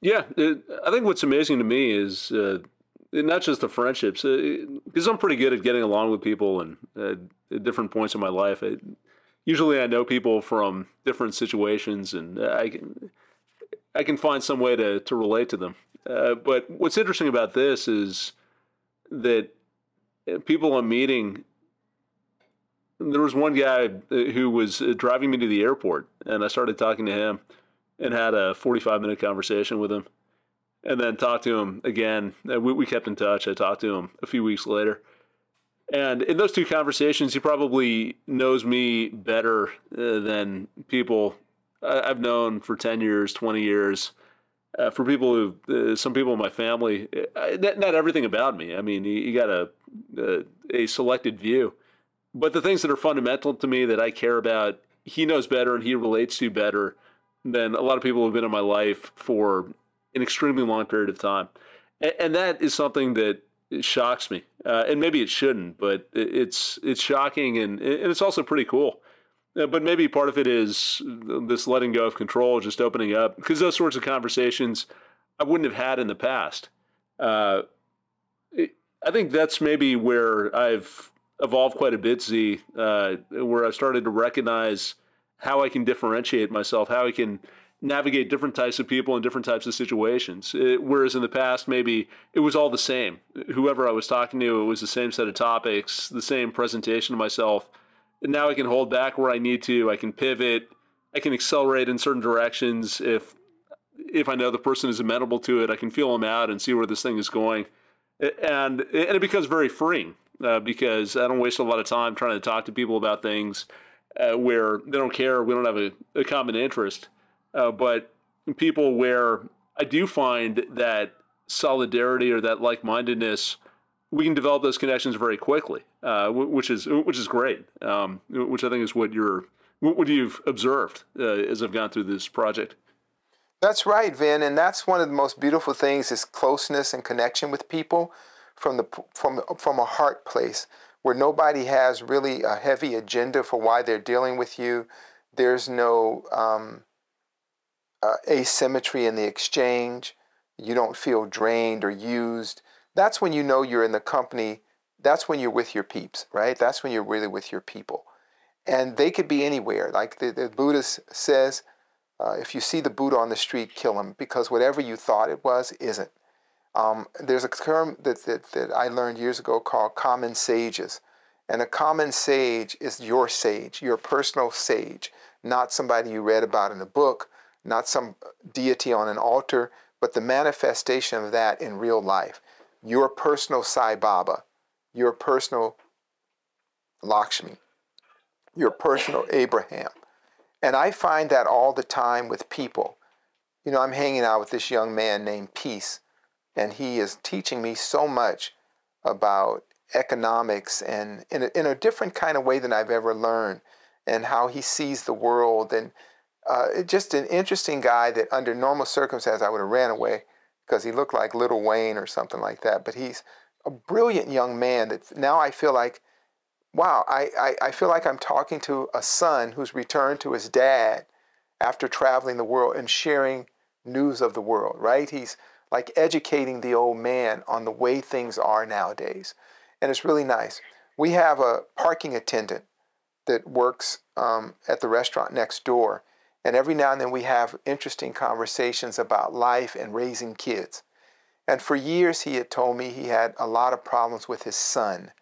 Yeah, it, I think what's amazing to me is uh, not just the friendships, because uh, I'm pretty good at getting along with people and uh, at different points in my life. Usually, I know people from different situations, and I can I can find some way to to relate to them. Uh, but what's interesting about this is that people I'm meeting. There was one guy uh, who was uh, driving me to the airport, and I started talking to him and had a 45 minute conversation with him and then talked to him again. Uh, we, we kept in touch. I talked to him a few weeks later. And in those two conversations, he probably knows me better uh, than people I've known for 10 years, 20 years. Uh, for people who, uh, some people in my family, uh, not, everything about me. I mean, you, you got a, a, a selected view. But the things that are fundamental to me that I care about, he knows better and he relates to better than a lot of people who have been in my life for an extremely long period of time. And, and that is something that shocks me. Uh, and maybe it shouldn't, but it's it's shocking and, and it's also pretty cool. Uh, but maybe part of it is this letting go of control, just opening up, because those sorts of conversations I wouldn't have had in the past. Uh, it, I think that's maybe where I've evolved quite a bit, Zi, uh, where I've started to recognize how I can differentiate myself, how I can navigate different types of people in different types of situations. It, whereas in the past, maybe it was all the same. Whoever I was talking to, it was the same set of topics, the same presentation of myself. And now I can hold back where I need to. I can pivot. I can accelerate in certain directions if if I know the person is amenable to it. I can feel them out and see where this thing is going, and and it becomes very freeing uh, because I don't waste a lot of time trying to talk to people about things uh, where they don't care. We don't have a, a common interest uh, but people where I do find that solidarity or that like mindedness, we can develop those connections very quickly, uh, which is which is great. Um, which I think is what you're what you've observed uh, as I've gone through this project. That's right, Vin, and that's one of the most beautiful things is closeness and connection with people from the from from a heart place where nobody has really a heavy agenda for why they're dealing with you. There's no um, uh, asymmetry in the exchange, you don't feel drained or used, that's when you know you're in the company. That's when you're with your peeps, right? That's when you're really with your people. And they could be anywhere. Like the, the Buddhist says, uh, if you see the Buddha on the street, kill him because whatever you thought it was isn't. Um, there's a term that, that, that I learned years ago called common sages. And a common sage is your sage, your personal sage, not somebody you read about in a book, not some deity on an altar, but the manifestation of that in real life. Your personal Sai Baba, your personal Lakshmi, your personal Abraham. And I find that all the time with people. You know, I'm hanging out with this young man named Peace, and he is teaching me so much about economics and in a, in a different kind of way than I've ever learned, and how he sees the world and uh, just an interesting guy that under normal circumstances I would have ran away because he looked like Little Wayne or something like that. But he's a brilliant young man that now I feel like, wow, I, I, I feel like I'm talking to a son who's returned to his dad after traveling the world and sharing news of the world, right? He's like educating the old man on the way things are nowadays. And it's really nice. We have a parking attendant that works um, at the restaurant next door and every now and then we have interesting conversations about life and raising kids. And for years, he had told me he had a lot of problems with his son.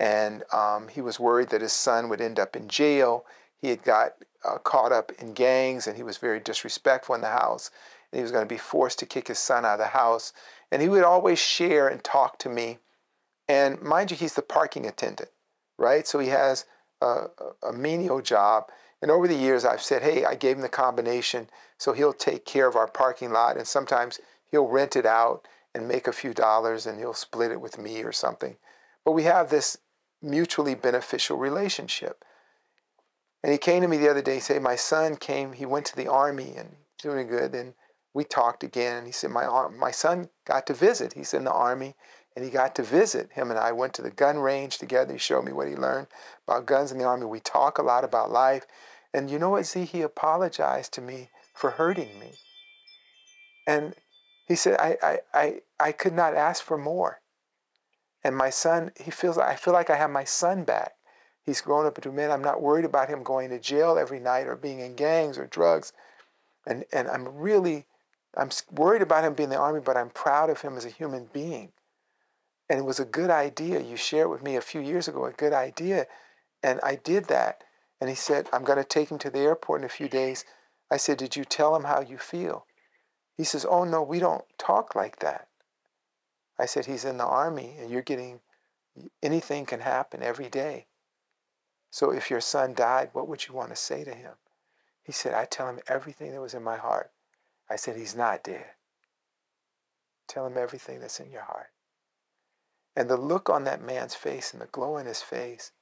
And um, he was worried that his son would end up in jail. He had got uh, caught up in gangs and he was very disrespectful in the house. And he was going to be forced to kick his son out of the house. And he would always share and talk to me. And mind you, he's the parking attendant, right? So he has a, a menial job. And over the years, I've said, hey, I gave him the combination, so he'll take care of our parking lot, and sometimes he'll rent it out and make a few dollars, and you'll split it with me or something. But we have this mutually beneficial relationship. And he came to me the other day, he said, my son came, he went to the army and doing good. And we talked again, and he said, my, my son got to visit. He's in the army, and he got to visit. Him and I went to the gun range together. He showed me what he learned about guns in the Army. We talk a lot about life. And you know what, Zi? He apologized to me for hurting me. And he said, I, I, I, I could not ask for more. And my son, he feels, I feel like I have my son back. He's grown up into man. I'm not worried about him going to jail every night or being in gangs or drugs. And, and I'm really, I'm worried about him being in the army, but I'm proud of him as a human being. And it was a good idea. You shared with me a few years ago a good idea. And I did that. And he said, I'm going to take him to the airport in a few days. I said, Did you tell him how you feel? He says, Oh, no, we don't talk like that. I said, He's in the army and you're getting, anything can happen every day. So if your son died, what would you want to say to him? He said, I tell him everything that was in my heart. I said, He's not dead. Tell him everything that's in your heart. And the look on that man's face and the glow in his face.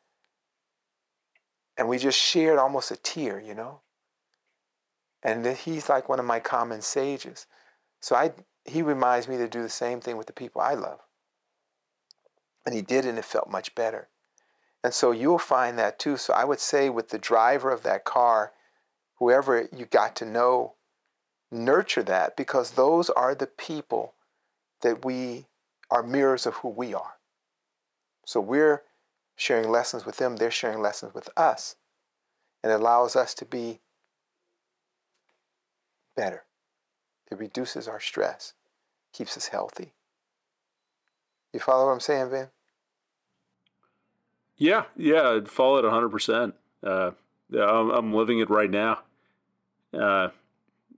And we just shared almost a tear, you know? And he's like one of my common sages. So I, he reminds me to do the same thing with the people I love. And he did, and it felt much better. And so you'll find that too. So I would say with the driver of that car, whoever you got to know, nurture that because those are the people that we are mirrors of who we are. So we're sharing lessons with them, they're sharing lessons with us. And it allows us to be better. It reduces our stress, keeps us healthy. You follow what I'm saying, Van? Yeah, yeah, I'd follow it 100%. Uh, I'm, I'm living it right now. Uh,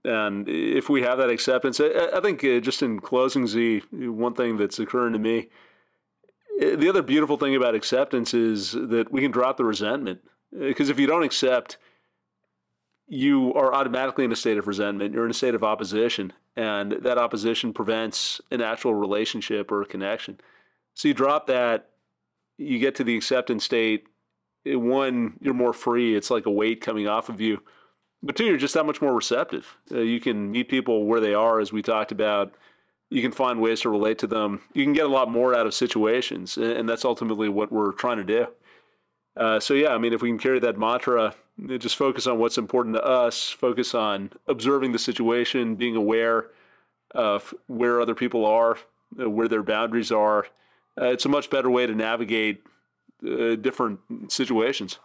and if we have that acceptance, I, I think uh, just in closing, Zi, one thing that's occurring to me, uh, the other beautiful thing about acceptance is that we can drop the resentment. Because uh, if you don't accept, you are automatically in a state of resentment. You're in a state of opposition, and that opposition prevents an actual relationship or a connection. So you drop that, you get to the acceptance state. One, you're more free. It's like a weight coming off of you but two, you're just that much more receptive. Uh, you can meet people where they are, as we talked about. You can find ways to relate to them. You can get a lot more out of situations, and that's ultimately what we're trying to do. Uh, so yeah, I mean, if we can carry that mantra, just focus on what's important to us. Focus on observing the situation, being aware of where other people are, uh, where their boundaries are. Uh, it's a much better way to navigate uh, different situations.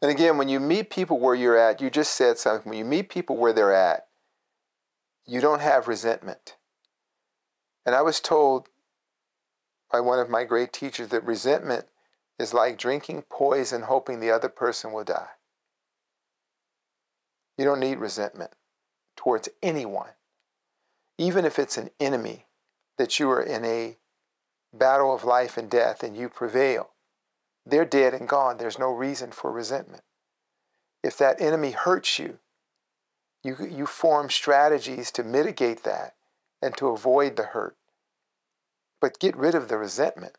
And again, when you meet people where you're at, you just said something. When you meet people where they're at, you don't have resentment. And I was told by one of my great teachers that resentment is like drinking poison hoping the other person will die. You don't need resentment towards anyone, even if it's an enemy that you are in a battle of life and death and you prevail. They're dead and gone. There's no reason for resentment. If that enemy hurts you, you, you form strategies to mitigate that and to avoid the hurt. But get rid of the resentment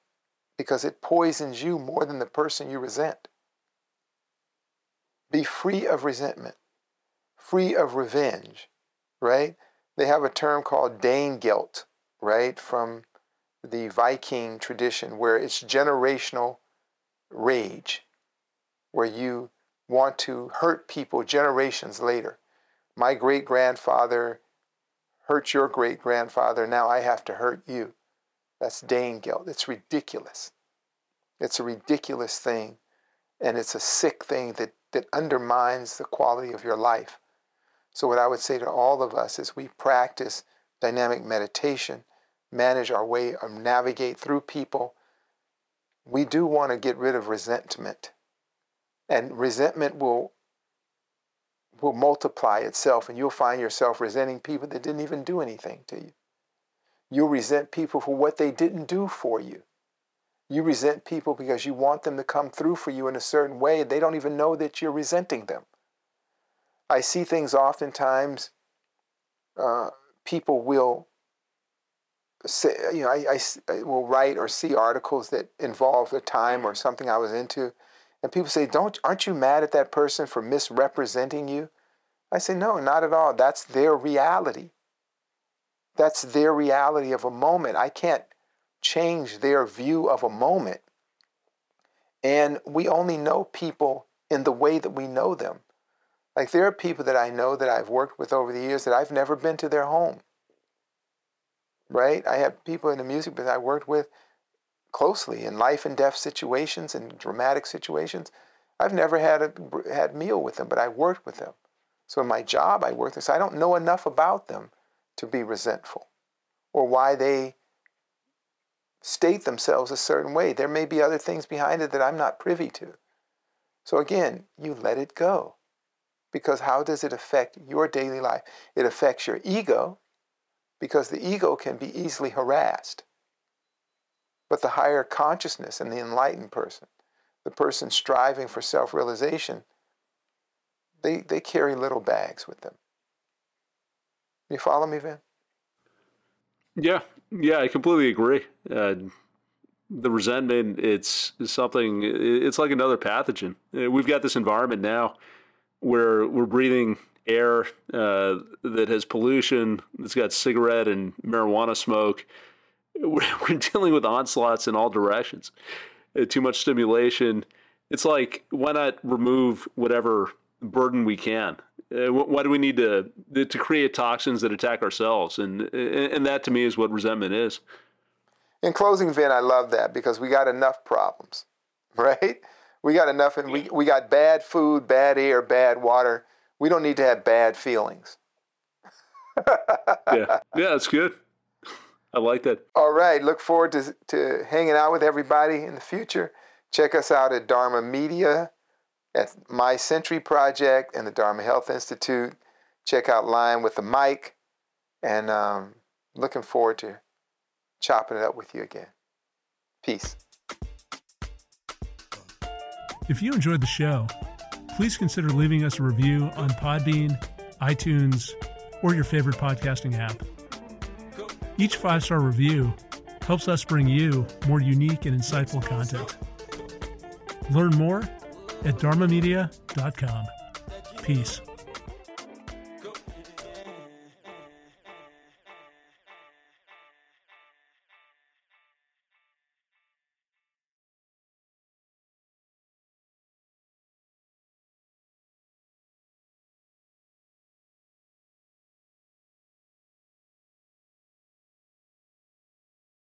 because it poisons you more than the person you resent. Be free of resentment, free of revenge, right? They have a term called Danegeld, right, from the Viking tradition where it's generational rage, where you want to hurt people generations later. My great grandfather hurt your great grandfather, now I have to hurt you. That's Danegeld. It's ridiculous. It's a ridiculous thing, and it's a sick thing that, that undermines the quality of your life. So, what I would say to all of us is we practice dynamic meditation, manage our way, or navigate through people, we do want to get rid of resentment. And resentment will will multiply itself and you'll find yourself resenting people that didn't even do anything to you. You'll resent people for what they didn't do for you. You resent people because you want them to come through for you in a certain way. And they don't even know that you're resenting them. I see things oftentimes, uh, people will say, you know, I, I, I will write or see articles that involve a time or something I was into, and people say, "Don't, aren't you mad at that person for misrepresenting you?" I say, "No, not at all. That's their reality. That's their reality of a moment. I can't change their view of a moment. And we only know people in the way that we know them. Like there are people that I know that I've worked with over the years that I've never been to their home. Right? I have people in the music business I worked with closely in life and death situations and dramatic situations. I've never had a had meal with them, but I worked with them. So in my job, I worked with. So I don't know enough about them to be resentful, or why they state themselves a certain way. There may be other things behind it that I'm not privy to. So again, you let it go. Because how does it affect your daily life? It affects your ego, because the ego can be easily harassed. But the higher consciousness and the enlightened person, the person striving for self realization, they, they carry little bags with them. You follow me, Van? Yeah, yeah, I completely agree. Uh, the resentment, it's something, it's like another pathogen. Uh, we've got this environment now where we're breathing air uh, that has pollution, it's got cigarette and marijuana smoke. We're, we're dealing with onslaughts in all directions. Uh, too much stimulation. It's like, why not remove whatever burden we can? Uh, why do we need to to create toxins that attack ourselves? And and that to me is what resentment is. In closing, Vin, I love that because we got enough problems, right? We got enough, and we, we got bad food, bad air, bad water. We don't need to have bad feelings. yeah, yeah, that's good. I like that. All right, look forward to to hanging out with everybody in the future. Check us out at Dharma Media at My Century Project and the Dharma Health Institute. Check out Line with the Mic, and um, looking forward to chopping it up with you again. Peace. If you enjoyed the show, please consider leaving us a review on Podbean, iTunes, or your favorite podcasting app. Each five star review helps us bring you more unique and insightful content. Learn more at dharmamedia.com. Peace.